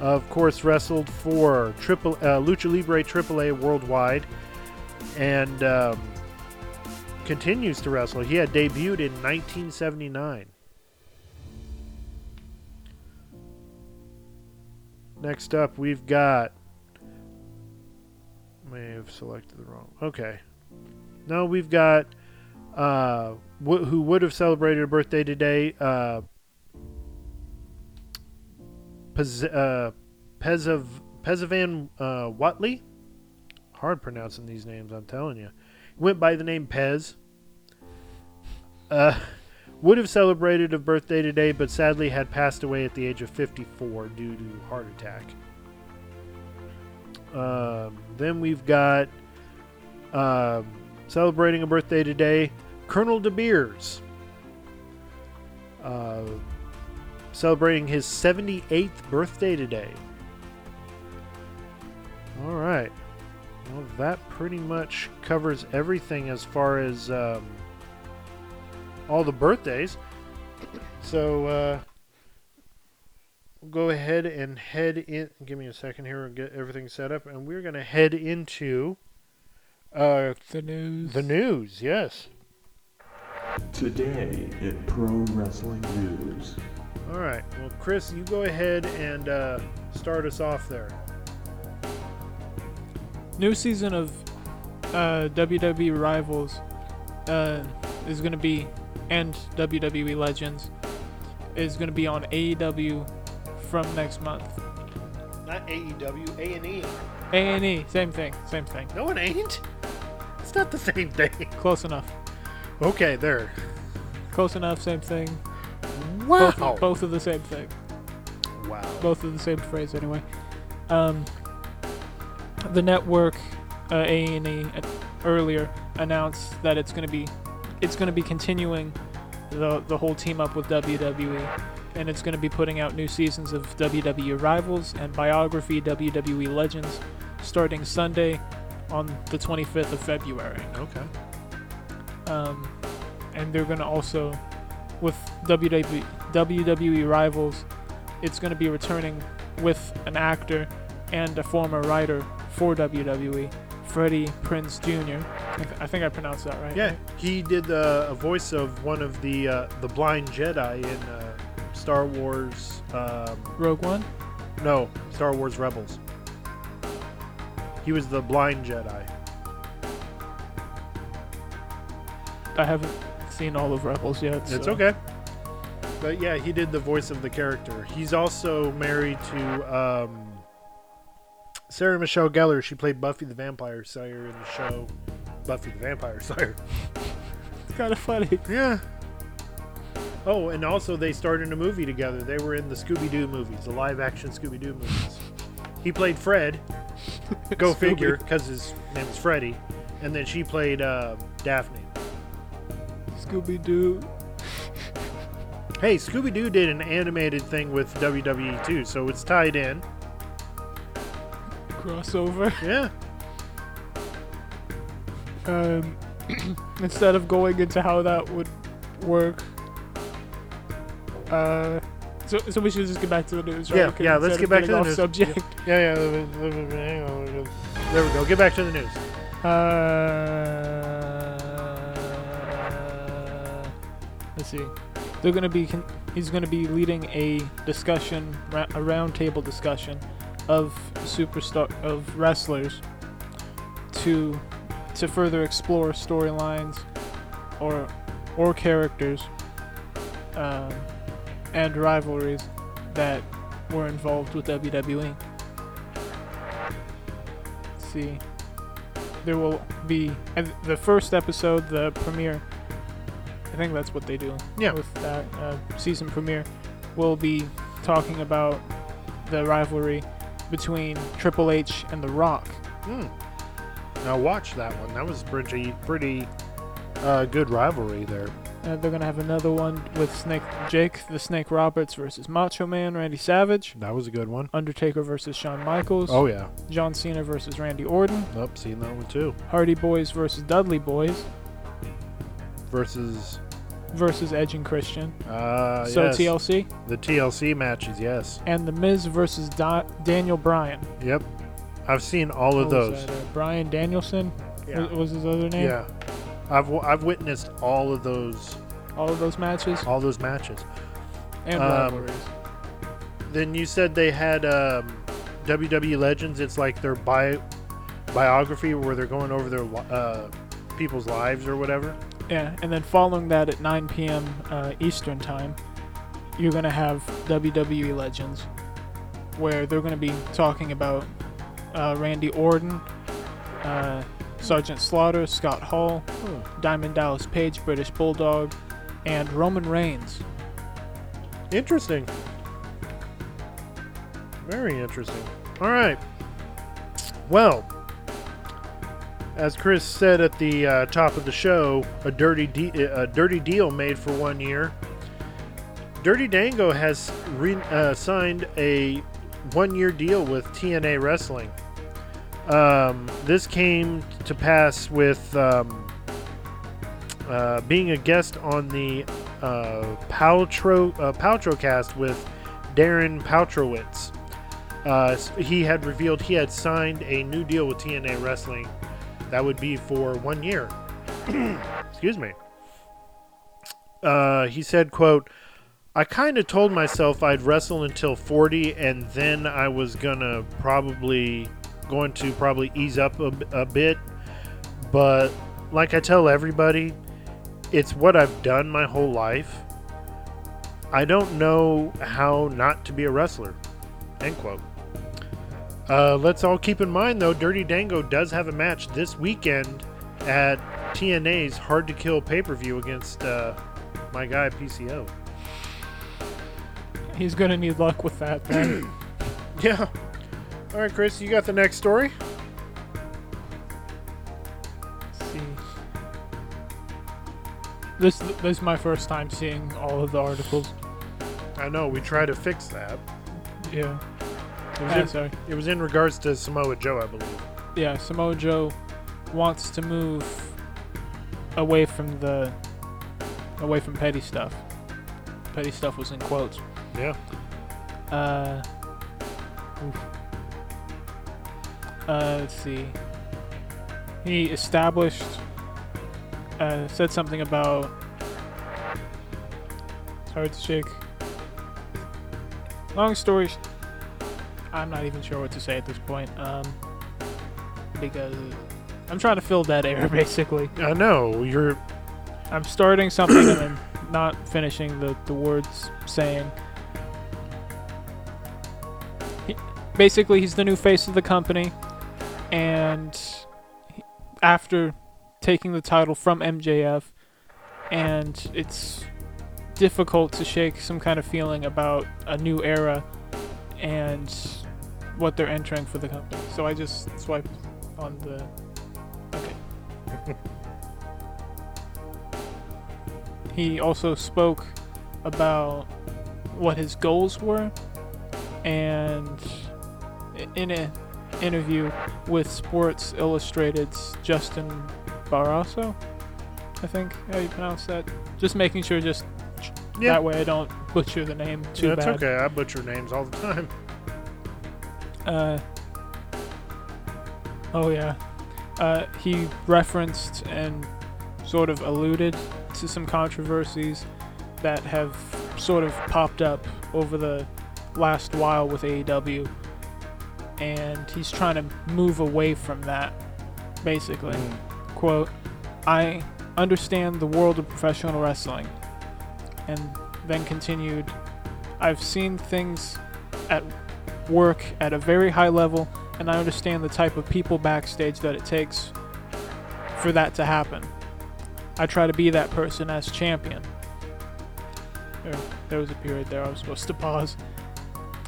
Of course, wrestled for Triple uh, Lucha Libre AAA Worldwide, and um, continues to wrestle. He had debuted in 1979. Next up, we've got. May have selected the wrong. Okay. No, we've got. Uh, wh- who would have celebrated a birthday today? Uh, Pez, uh, Pezav, Pezavan uh, Whatley. Hard pronouncing these names, I'm telling you. Went by the name Pez. Uh, would have celebrated a birthday today, but sadly had passed away at the age of 54 due to heart attack. Um, then we've got um celebrating a birthday today, Colonel De Beers. Uh, celebrating his 78th birthday today. All right. Well, that pretty much covers everything as far as um, all the birthdays. So uh, go ahead and head in. Give me a second here and get everything set up, and we're going to head into uh, The news. the news. Yes. Today at Pro Wrestling News. All right. Well, Chris, you go ahead and uh, start us off there. New season of uh, WWE Rivals uh, is going to be, and WWE Legends is going to be on AEW from next month. Not AEW, A and E. A&E, same thing, same thing. No, it ain't. It's not the same thing. Close enough. Okay, there. Close enough, same thing. Wow. Both, both are the same thing. Wow. both of the same phrase anyway. Um, the network uh, A&E uh, earlier announced that it's going to be it's going to be continuing the the whole team up with WWE and it's going to be putting out new seasons of WWE Rivals and Biography WWE Legends starting Sunday on the 25th of February. Okay. Um, and they're going to also with WWE WWE Rivals it's going to be returning with an actor and a former writer for WWE, Freddie Prinze Jr. I, th- I think I pronounced that right. Yeah, he did the a voice of one of the uh, the blind Jedi in uh, Star Wars. Um, Rogue One. no, Star Wars Rebels. He was the blind Jedi. I haven't seen all of Rebels yet. It's so- okay. But yeah, he did the voice of the character. He's also married to um, Sarah Michelle Gellar. She played Buffy the Vampire Slayer in the show Buffy the Vampire Slayer. It's kind of funny. Yeah. Oh, and also they starred in a movie together. They were in the Scooby Doo movies, the live action Scooby Doo movies. He played Fred. Go figure, because his name was Freddy. And then she played uh, Daphne. Scooby Doo. Hey, Scooby Doo did an animated thing with WWE too, so it's tied in. crossover. Yeah. Um, instead of going into how that would work. Uh, so, so we should just get back to the news, right? Yeah, yeah, let's instead get of back to getting the off news. subject. Yeah, yeah. There we go. Get back to the news. Uh, let's see. They're gonna be. Con- he's gonna be leading a discussion, ra- a roundtable discussion, of superstar of wrestlers to to further explore storylines or or characters um, and rivalries that were involved with WWE. Let's see there will be and the first episode, the premiere. I think that's what they do. Yeah. With that uh, season premiere, will be talking about the rivalry between Triple H and The Rock. Hmm. Now watch that one. That was pretty pretty uh, good rivalry there. Uh, they're gonna have another one with Snake Jake the Snake Roberts versus Macho Man Randy Savage, That was a good one. Undertaker versus Shawn Michaels, Oh yeah. John Cena versus Randy Orton, Nope, seen that one too. Hardy Boys versus Dudley Boys Versus versus Edge and Christian. uh so yes, TLC the TLC matches. Yes. and The Miz versus Da- Daniel Bryan. Yep. I've seen all of What was those. that, uh, Bryan Danielson was, was his other name. Yeah. I've I've witnessed all of those All of those matches all those matches. and um, rivalries. Then you said they had um, WWE Legends. It's like their bi- biography where they're going over their uh, people's lives or whatever. Yeah, and then following that at 9 p.m. Uh, Eastern time, you're gonna have WWE Legends, where they're gonna be talking about uh, Randy Orton, uh, Sergeant Slaughter, Scott Hall, Diamond Dallas Page, British Bulldog, and Roman Reigns. Interesting. Very interesting. All right. Well, as Chris said at the uh, top of the show, a dirty de- a dirty deal made for one year. Dirty Dango has re- uh, signed a one-year deal with TNA Wrestling. Um, this came to pass with um, uh, being a guest on the uh, Paltrow uh, with Darren Paltrowitz. Uh, he had revealed he had signed a new deal with TNA Wrestling that would be for one year. Excuse me. Uh, he said, "quote I kind of told myself I'd wrestle until 40, and then I was gonna probably going to probably ease up a bit. But like I tell everybody, it's what I've done my whole life. I don't know how not to be a wrestler. End quote. Uh, let's all keep in mind, though, Dirty Dango does have a match this weekend at TNA's Hard to Kill pay per view against uh, my guy PCO. He's gonna need luck with that. Then. Yeah. All right, Chris, you got the next story? Let's see. This this is my first time seeing all of the articles. I know we try to fix that. Yeah. It was, Ah, in, sorry. it was in regards to Samoa Joe, I believe. yeah, Samoa Joe wants to move away from the away from petty stuff. Petty stuff was in quotes. Yeah. Uh, oof. Uh let's see. He established uh, said something about it's hard to shake. Long story sh- I'm not even sure what to say at this point. Um because I'm trying to fill that air basically. I know you're. I'm starting something and then not finishing the, the words saying. He, basically, he's the new face of the company, and after taking the title from MJF, and it's difficult to shake some kind of feeling about a new era and what they're entering for the company. So I just swiped on the. Okay. He also spoke about what his goals were, and in an interview with Sports Illustrated's Justin Barrasso, I think how you pronounce that. Just making sure, just Yeah. that way I don't butcher the name too That's bad. okay. I butcher names all the time. Uh, oh yeah. Uh, he referenced and sort of alluded to some controversies that have sort of popped up over the last while with AEW, and he's trying to move away from that. Basically, quote, "I understand the world of professional wrestling," and then continued, "I've seen things at work at a very high level, and I understand the type of people backstage that it takes for that to happen. I try to be that person as champion. There, there was a period there I was supposed to pause.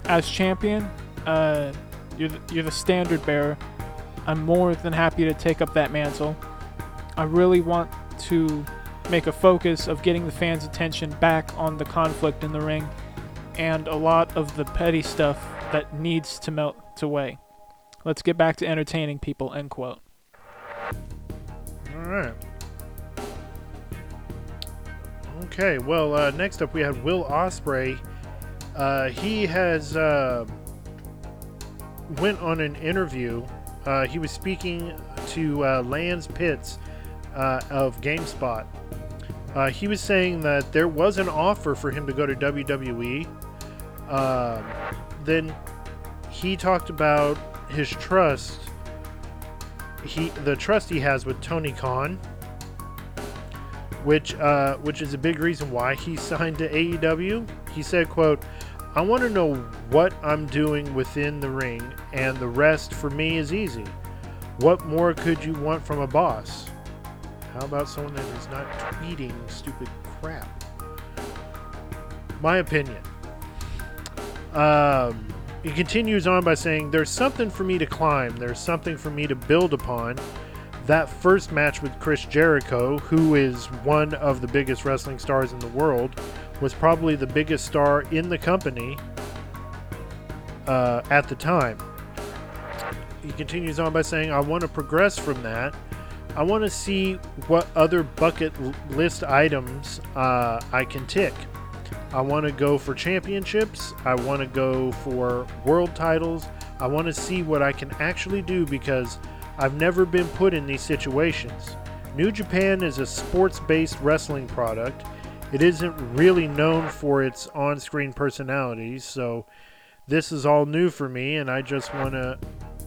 As champion, uh, you're the, you're the standard bearer. I'm more than happy to take up that mantle. I really want to make a focus of getting the fans' attention back on the conflict in the ring and a lot of the petty stuff that needs to melt away. Let's get back to entertaining people, end quote. All right. Okay, well, uh, next up we have Will Ospreay. Uh, he has uh, went on an interview. Uh, he was speaking to uh, Lance Pitts uh, of GameSpot. Uh, he was saying that there was an offer for him to go to WWE. Um, then he talked about his trust. He the trust he has with Tony Khan, which uh, which is a big reason why he signed to AEW. He said, "quote I want to know what I'm doing within the ring, and the rest for me is easy. What more could you want from a boss? How about someone that is not tweeting stupid crap? My opinion. Um, he continues on by saying, There's something for me to climb, there's something for me to build upon. That first match with Chris Jericho, who is one of the biggest wrestling stars in the world, was probably the biggest star in the company uh, at the time. He continues on by saying, I want to progress from that. I want to see what other bucket list items uh, I can tick. I want to go for championships. I want to go for world titles. I want to see what I can actually do because I've never been put in these situations. New Japan is a sports based wrestling product. It isn't really known for its on screen personalities, so this is all new for me, and I just want to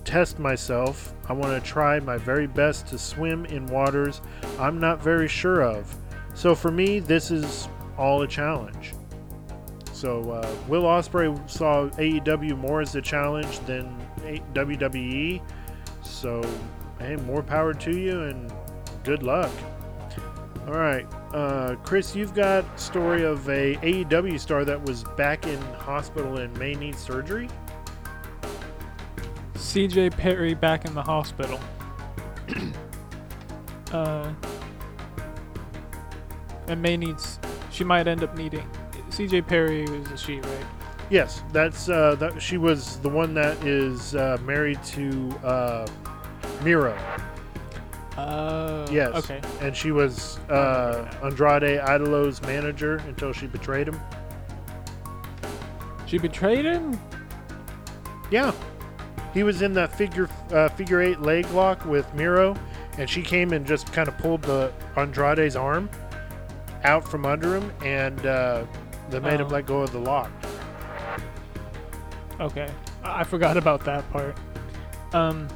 test myself. I want to try my very best to swim in waters I'm not very sure of. So for me, this is all a challenge. So uh, Will Ospreay saw AEW more as a challenge than WWE. So hey, more power to you and good luck. All right, uh, Chris, you've got story of a AEW star that was back in hospital and may need surgery. CJ Perry back in the hospital. uh, and May needs. She might end up needing. CJ Perry is a she, right? Yes, that's uh, that. She was the one that is uh, married to uh, Miro. Uh, Yes. Okay. and she was uh, Andrade Idolo's manager until she betrayed him. She betrayed him. Yeah, he was in that figure uh, figure eight leg lock with Miro, and she came and just kind of pulled the Andrade's arm out from under him, and uh, that made him Oh. let go of the lock. Okay. I forgot about that part. Um,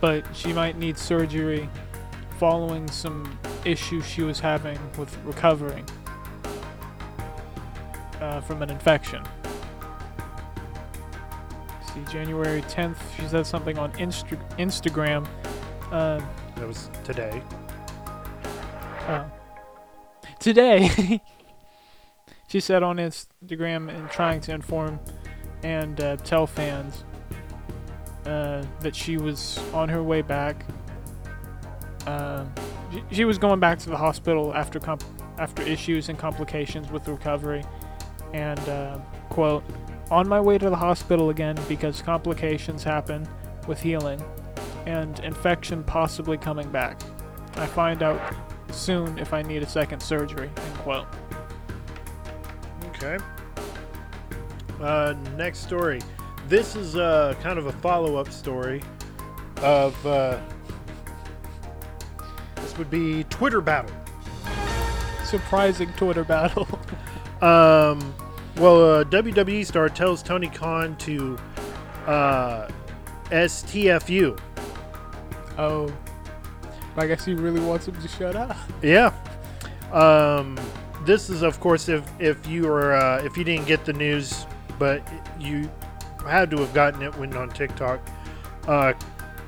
but she might need surgery following some issues she was having with recovering uh, from an infection. See, January 10th, she said something on Insta- Instagram. Uh, That was today. Oh. Today, she said on Instagram and trying to inform and uh, tell fans uh, that she was on her way back. Uh, she, was going back to the hospital after comp- after issues and complications with recovery, and uh, quote, "On my way to the hospital again because complications happen with healing, and infection possibly coming back. I find out soon if I need a second surgery. End quote. Okay. Uh, next story. This is uh, kind of a follow-up story of. Uh, this would be Twitter battle. Surprising Twitter battle. Um, well, a WWE star tells Tony Khan to uh, STFU. oh. I guess he really wants him to shut up. Yeah. Um, this is, of course, if if you were uh, if you didn't get the news, but you had to have gotten it when on TikTok. Uh,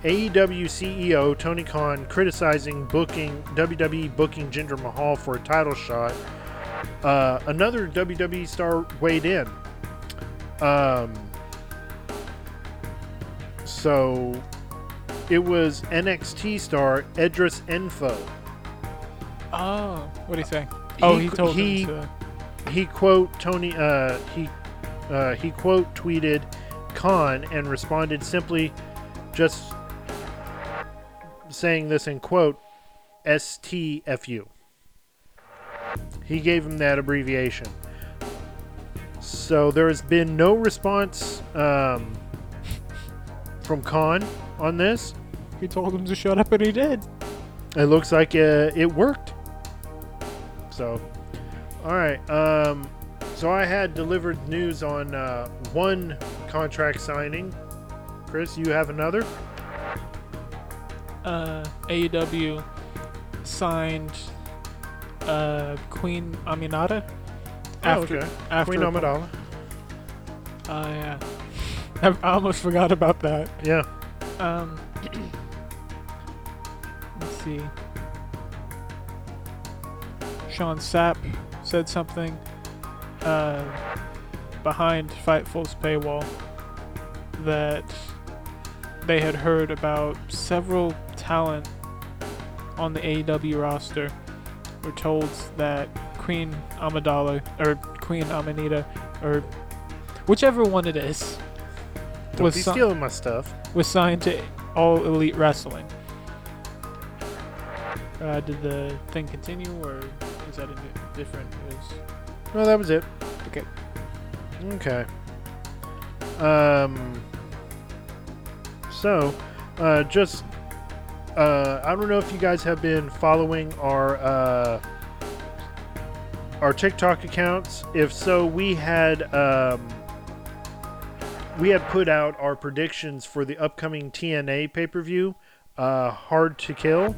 AEW CEO Tony Khan criticizing booking WWE booking Jinder Mahal for a title shot. Uh, another WWE star weighed in. Um, so It was NXT star Edris Enofé. Oh, what did he say? oh, he qu- told he, him to. he quote Tony uh he uh he quote tweeted Khan and responded simply just saying this in quote STFU. He gave him that abbreviation. So there has been no response um, from Khan on this. He told him to shut up, and he did. It looks like uh, it worked. So, all right. Um, so I had delivered news on uh, one contract signing. Chris, you have another? Uh, AEW signed uh, Queen Aminata. After, oh, okay. after Queen Amidala. Oh yeah, I, I almost forgot about that. Yeah. Um, let's see. Sean Sapp said something uh, behind Fightful's paywall that they had heard about several talent on the AEW roster were told that Queen Amidala or Queen Amanita or whichever one it is Don't was si- stealing my stuff. was signed to All Elite Wrestling. Uh, did the thing continue, or is that a new, different news? No, that was it. Okay. Okay. Um. So, uh, just uh, I don't know if you guys have been following our uh, our TikTok accounts. If so, we had um, we had put out our predictions for the upcoming TNA pay per view, uh, Hard to Kill.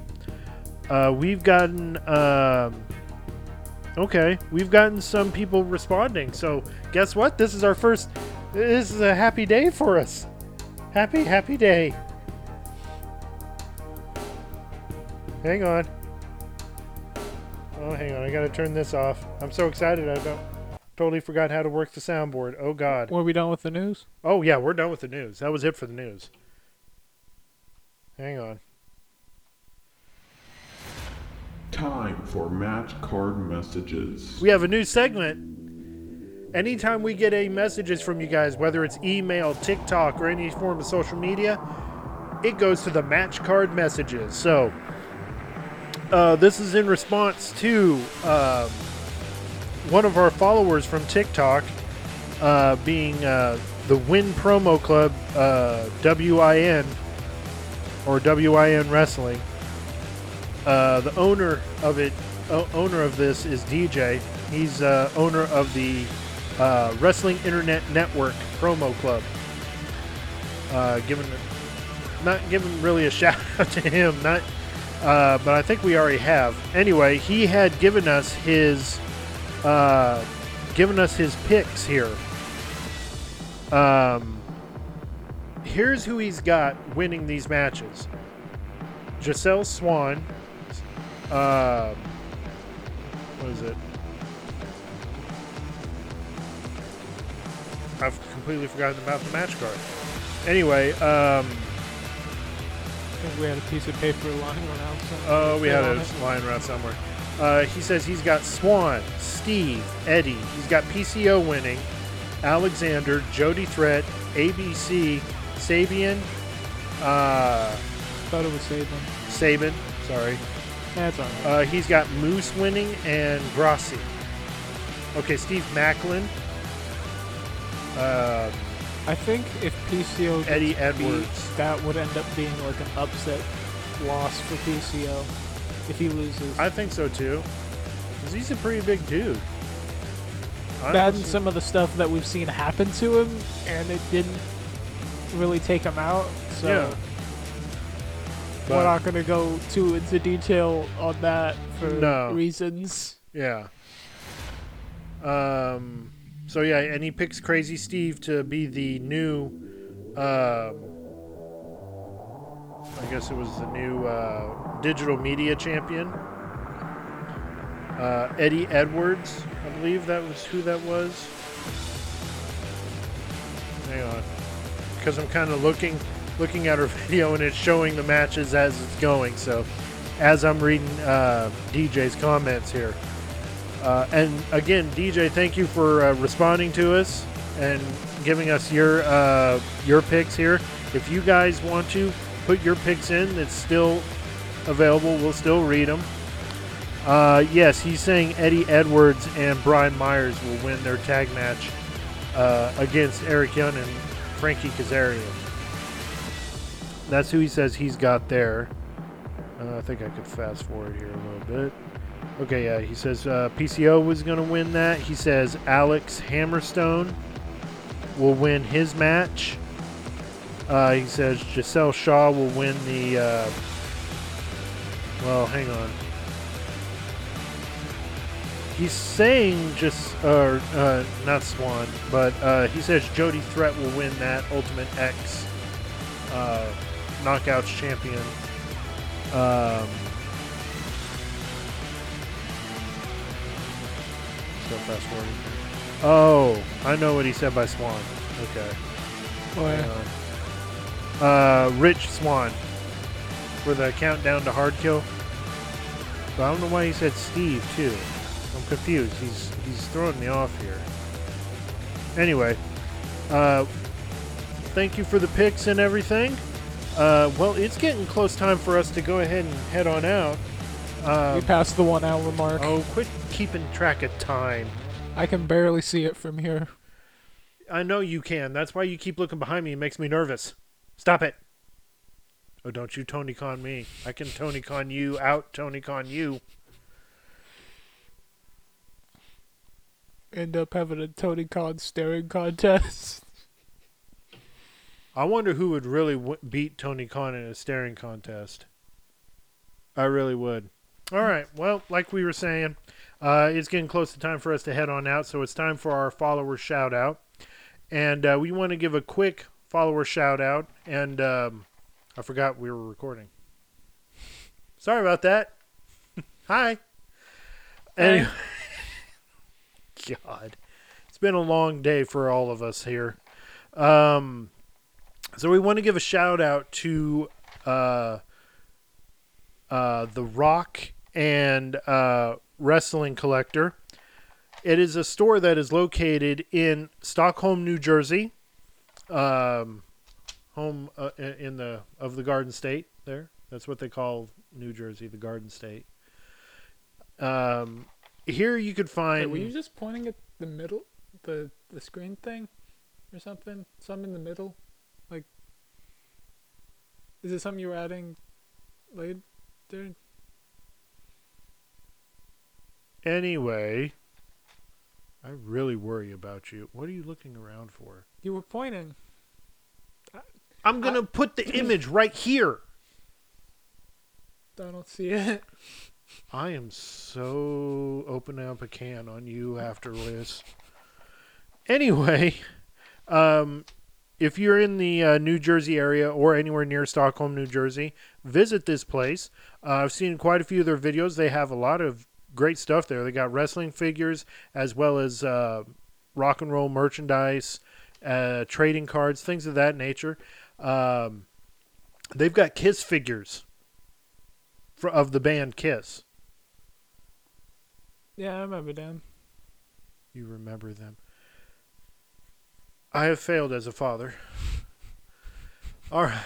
Uh, we've gotten um, okay, we've gotten some people responding. So guess what? This is our first. This is a happy day for us. Happy, happy day. Hang on. Oh, hang on. I gotta turn this off. I'm so excited. I don't totally forgot how to work the soundboard. Oh God. Were we done with the news? Oh yeah, we're done with the news. That was it for the news. Hang on. Time for match card messages. We have a new segment. Anytime we get any messages from you guys, whether it's email, TikTok, or any form of social media, it goes to the match card messages. So, uh, this is in response to um, one of our followers from TikTok, uh, being uh, the Win Promo Club, uh, WIN, or WIN Wrestling. Uh, the owner of it, owner of this is DJ. He's owner of the Wrestling Internet Network Promo Club. Uh, giving, not giving really a shout out to him, not, uh, but I think we already have. Anyway, he had given us his, uh, given us his picks here. Um, here's who he's got winning these matches. Giselle Swan, uh, what is it? I've completely forgotten about the match card. Anyway, um, think we had a piece of paper lying around somewhere. oh, we had a it. lying around somewhere. Uh, he says he's got Swan, Steve, Eddie. He's got PCO winning, Alexander, Jody Threat, ABC, Sabian, uh, Thought it was Saban. Saban. Sorry. That's alright. Uh, he's got Moose winning and Grossi. Okay, Steve Maclin. Um, I think if PCO Eddie beat, Edwards. that would end up being like an upset loss for PCO if he loses. I think so too. 'Cause he's a pretty big dude. That and some of the stuff that we've seen happen to him, and it didn't really take him out. So Yeah. we're not going to go too into detail on that for No. reasons. Yeah. Um. So yeah, and he picks Crazy Steve to be the new. Um. I guess it was the new uh, digital media champion. Uh, Eddie Edwards, I believe that was who that was. Hang on, because I'm kind of looking. looking at our video and it's showing the matches as it's going. So, as I'm reading uh, DJ's comments here, uh, and again, DJ, thank you for uh, responding to us and giving us your uh, your picks here. If you guys want to put your picks in, it's still available. We'll still read them. Uh, yes, he's saying Eddie Edwards and Brian Myers will win their tag match uh, against Eric Young and Frankie Kazarian. That's who he says he's got there. Uh, I think I could fast forward here a little bit. Okay, yeah, he says uh, PCO was going to win that. He says Alex Hammerstone will win his match. Uh, he says Giselle Shaw will win the. Uh, well, hang on. He's saying just, uh, uh, not Swann, but uh, he says Jody Threat will win that Ultimate X uh, Knockouts champion. Um, still fast forwarding. Oh, I know what he said by Swann. Okay. Oh, yeah. Uh, Rich Swann for the countdown to hard kill. But I don't know why he said Steve too. I'm confused. He's he's throwing me off here. Anyway, uh, thank you for the picks and everything. Uh, well, it's getting close time for us to go ahead and head on out. Uh, we passed the one hour mark. oh, quit keeping track of time. I can barely see it from here. I know you can. That's why you keep looking behind me. It makes me nervous. Stop it. Oh, don't you Tony Khan me. I can Tony Khan you out, Tony Khan you. End up having a Tony Khan staring contest. I wonder who would really w- beat Tony Khan in a staring contest. I really would. All right. Well, like we were saying, uh, it's getting close to time for us to head on out, so it's time for our follower shout out. And uh, we want to give a quick follower shout out. And um, I forgot we were recording. Sorry about that. Hi. Anyway, God, it's been a long day for all of us here. Um, so we want to give a shout out to uh, uh, the Rock and uh, Wrestling Collector. It is a store that is located in Stockholm, New Jersey, um, home uh, in the of the Garden State. There, that's what they call New Jersey, the Garden State. Um, here you could Wait, find. were you just pointing at the middle, the the screen thing, or something? Some in the middle, like. Is it something you were adding, later? Anyway, I really worry about you. What are you looking around for? You were pointing. I'm gonna put the image right here. I don't see it. I am so opening up a can on you after this. Anyway, um, if you're in the uh, New Jersey area or anywhere near Stockholm, New Jersey, visit this place. Uh, I've seen quite a few of their videos. They have a lot of great stuff there. They got wrestling figures as well as uh, rock and roll merchandise, uh, trading cards, things of that nature. Um, they've got Kiss figures for, of the band Kiss. Yeah, I remember them. You remember them. I have failed as a father. All right.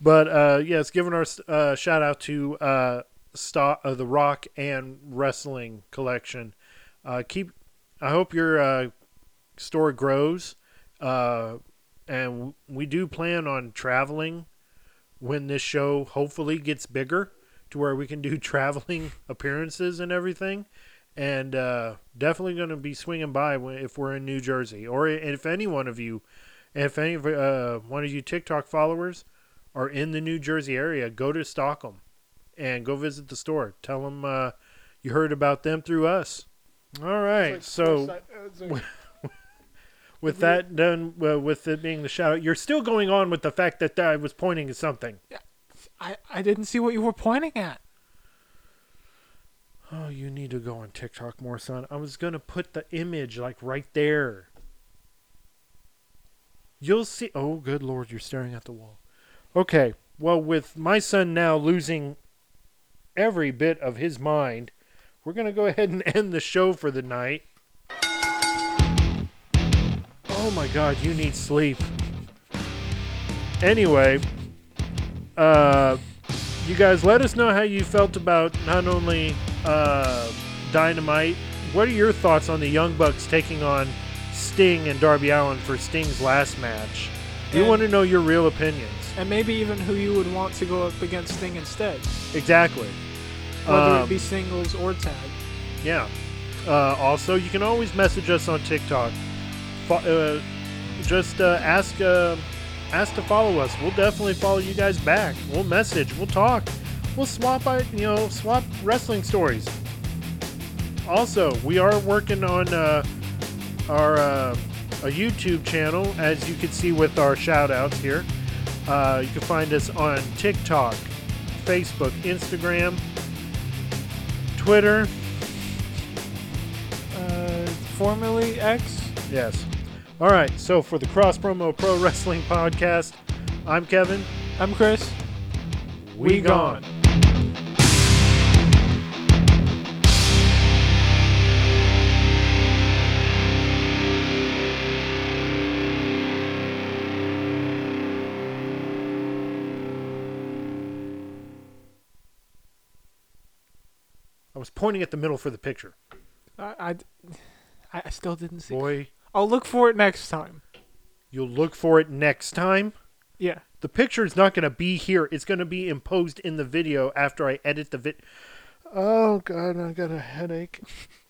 But uh, yes, giving our uh, shout out to uh, Sto- uh, the Rock and Wrestling collection. Uh, keep. I hope your uh, store grows, uh, and we do plan on traveling when this show hopefully gets bigger to where we can do traveling appearances and everything and uh, definitely going to be swinging by if we're in New Jersey, or if any one of you, if any of uh, one of you TikTok followers are in the New Jersey area, go to Stockholm and go visit the store. Tell them uh, you heard about them through us. All right, so with that done, uh, with it being the shout out, you're still going on with the fact that I was pointing at something. I I didn't see what you were pointing at. Oh, you need to go on TikTok more, son. I was gonna put the image like right there. You'll see. Oh, good lord, you're staring at the wall. Okay. Well, with my son now losing every bit of his mind, we're going to go ahead and end the show for the night. Oh my god, you need sleep. Anyway, uh you guys let us know how you felt about not only uh Dynamite, what are your thoughts on the Young Bucks taking on Sting and Darby Allin for Sting's last match? We want to know your real opinions. And maybe even who you would want to go up against Sting instead, Exactly. whether Um, it be singles or tag. Yeah. Uh, also, you can always message us on TikTok. Fo- uh, just uh, ask uh, ask to follow us. We'll definitely follow you guys back. We'll message. We'll talk. We'll swap. You know, swap wrestling stories. Also, we are working on uh, our uh, a YouTube channel, as you can see with our shout outs here. Uh, you can find us on TikTok, Facebook, Instagram, Twitter. Uh, formerly X. Yes. All right. So for the Cross Promo Pro Wrestling Podcast, I'm Kevin. I'm Chris. We gone. I was pointing at the middle for the picture. I, I, I still didn't see. Boy, I'll look for it next time. you'll look for it next time. Yeah. The picture is not going to be here. It's going to be imposed in the video after I edit the vid. Oh god, I got a headache.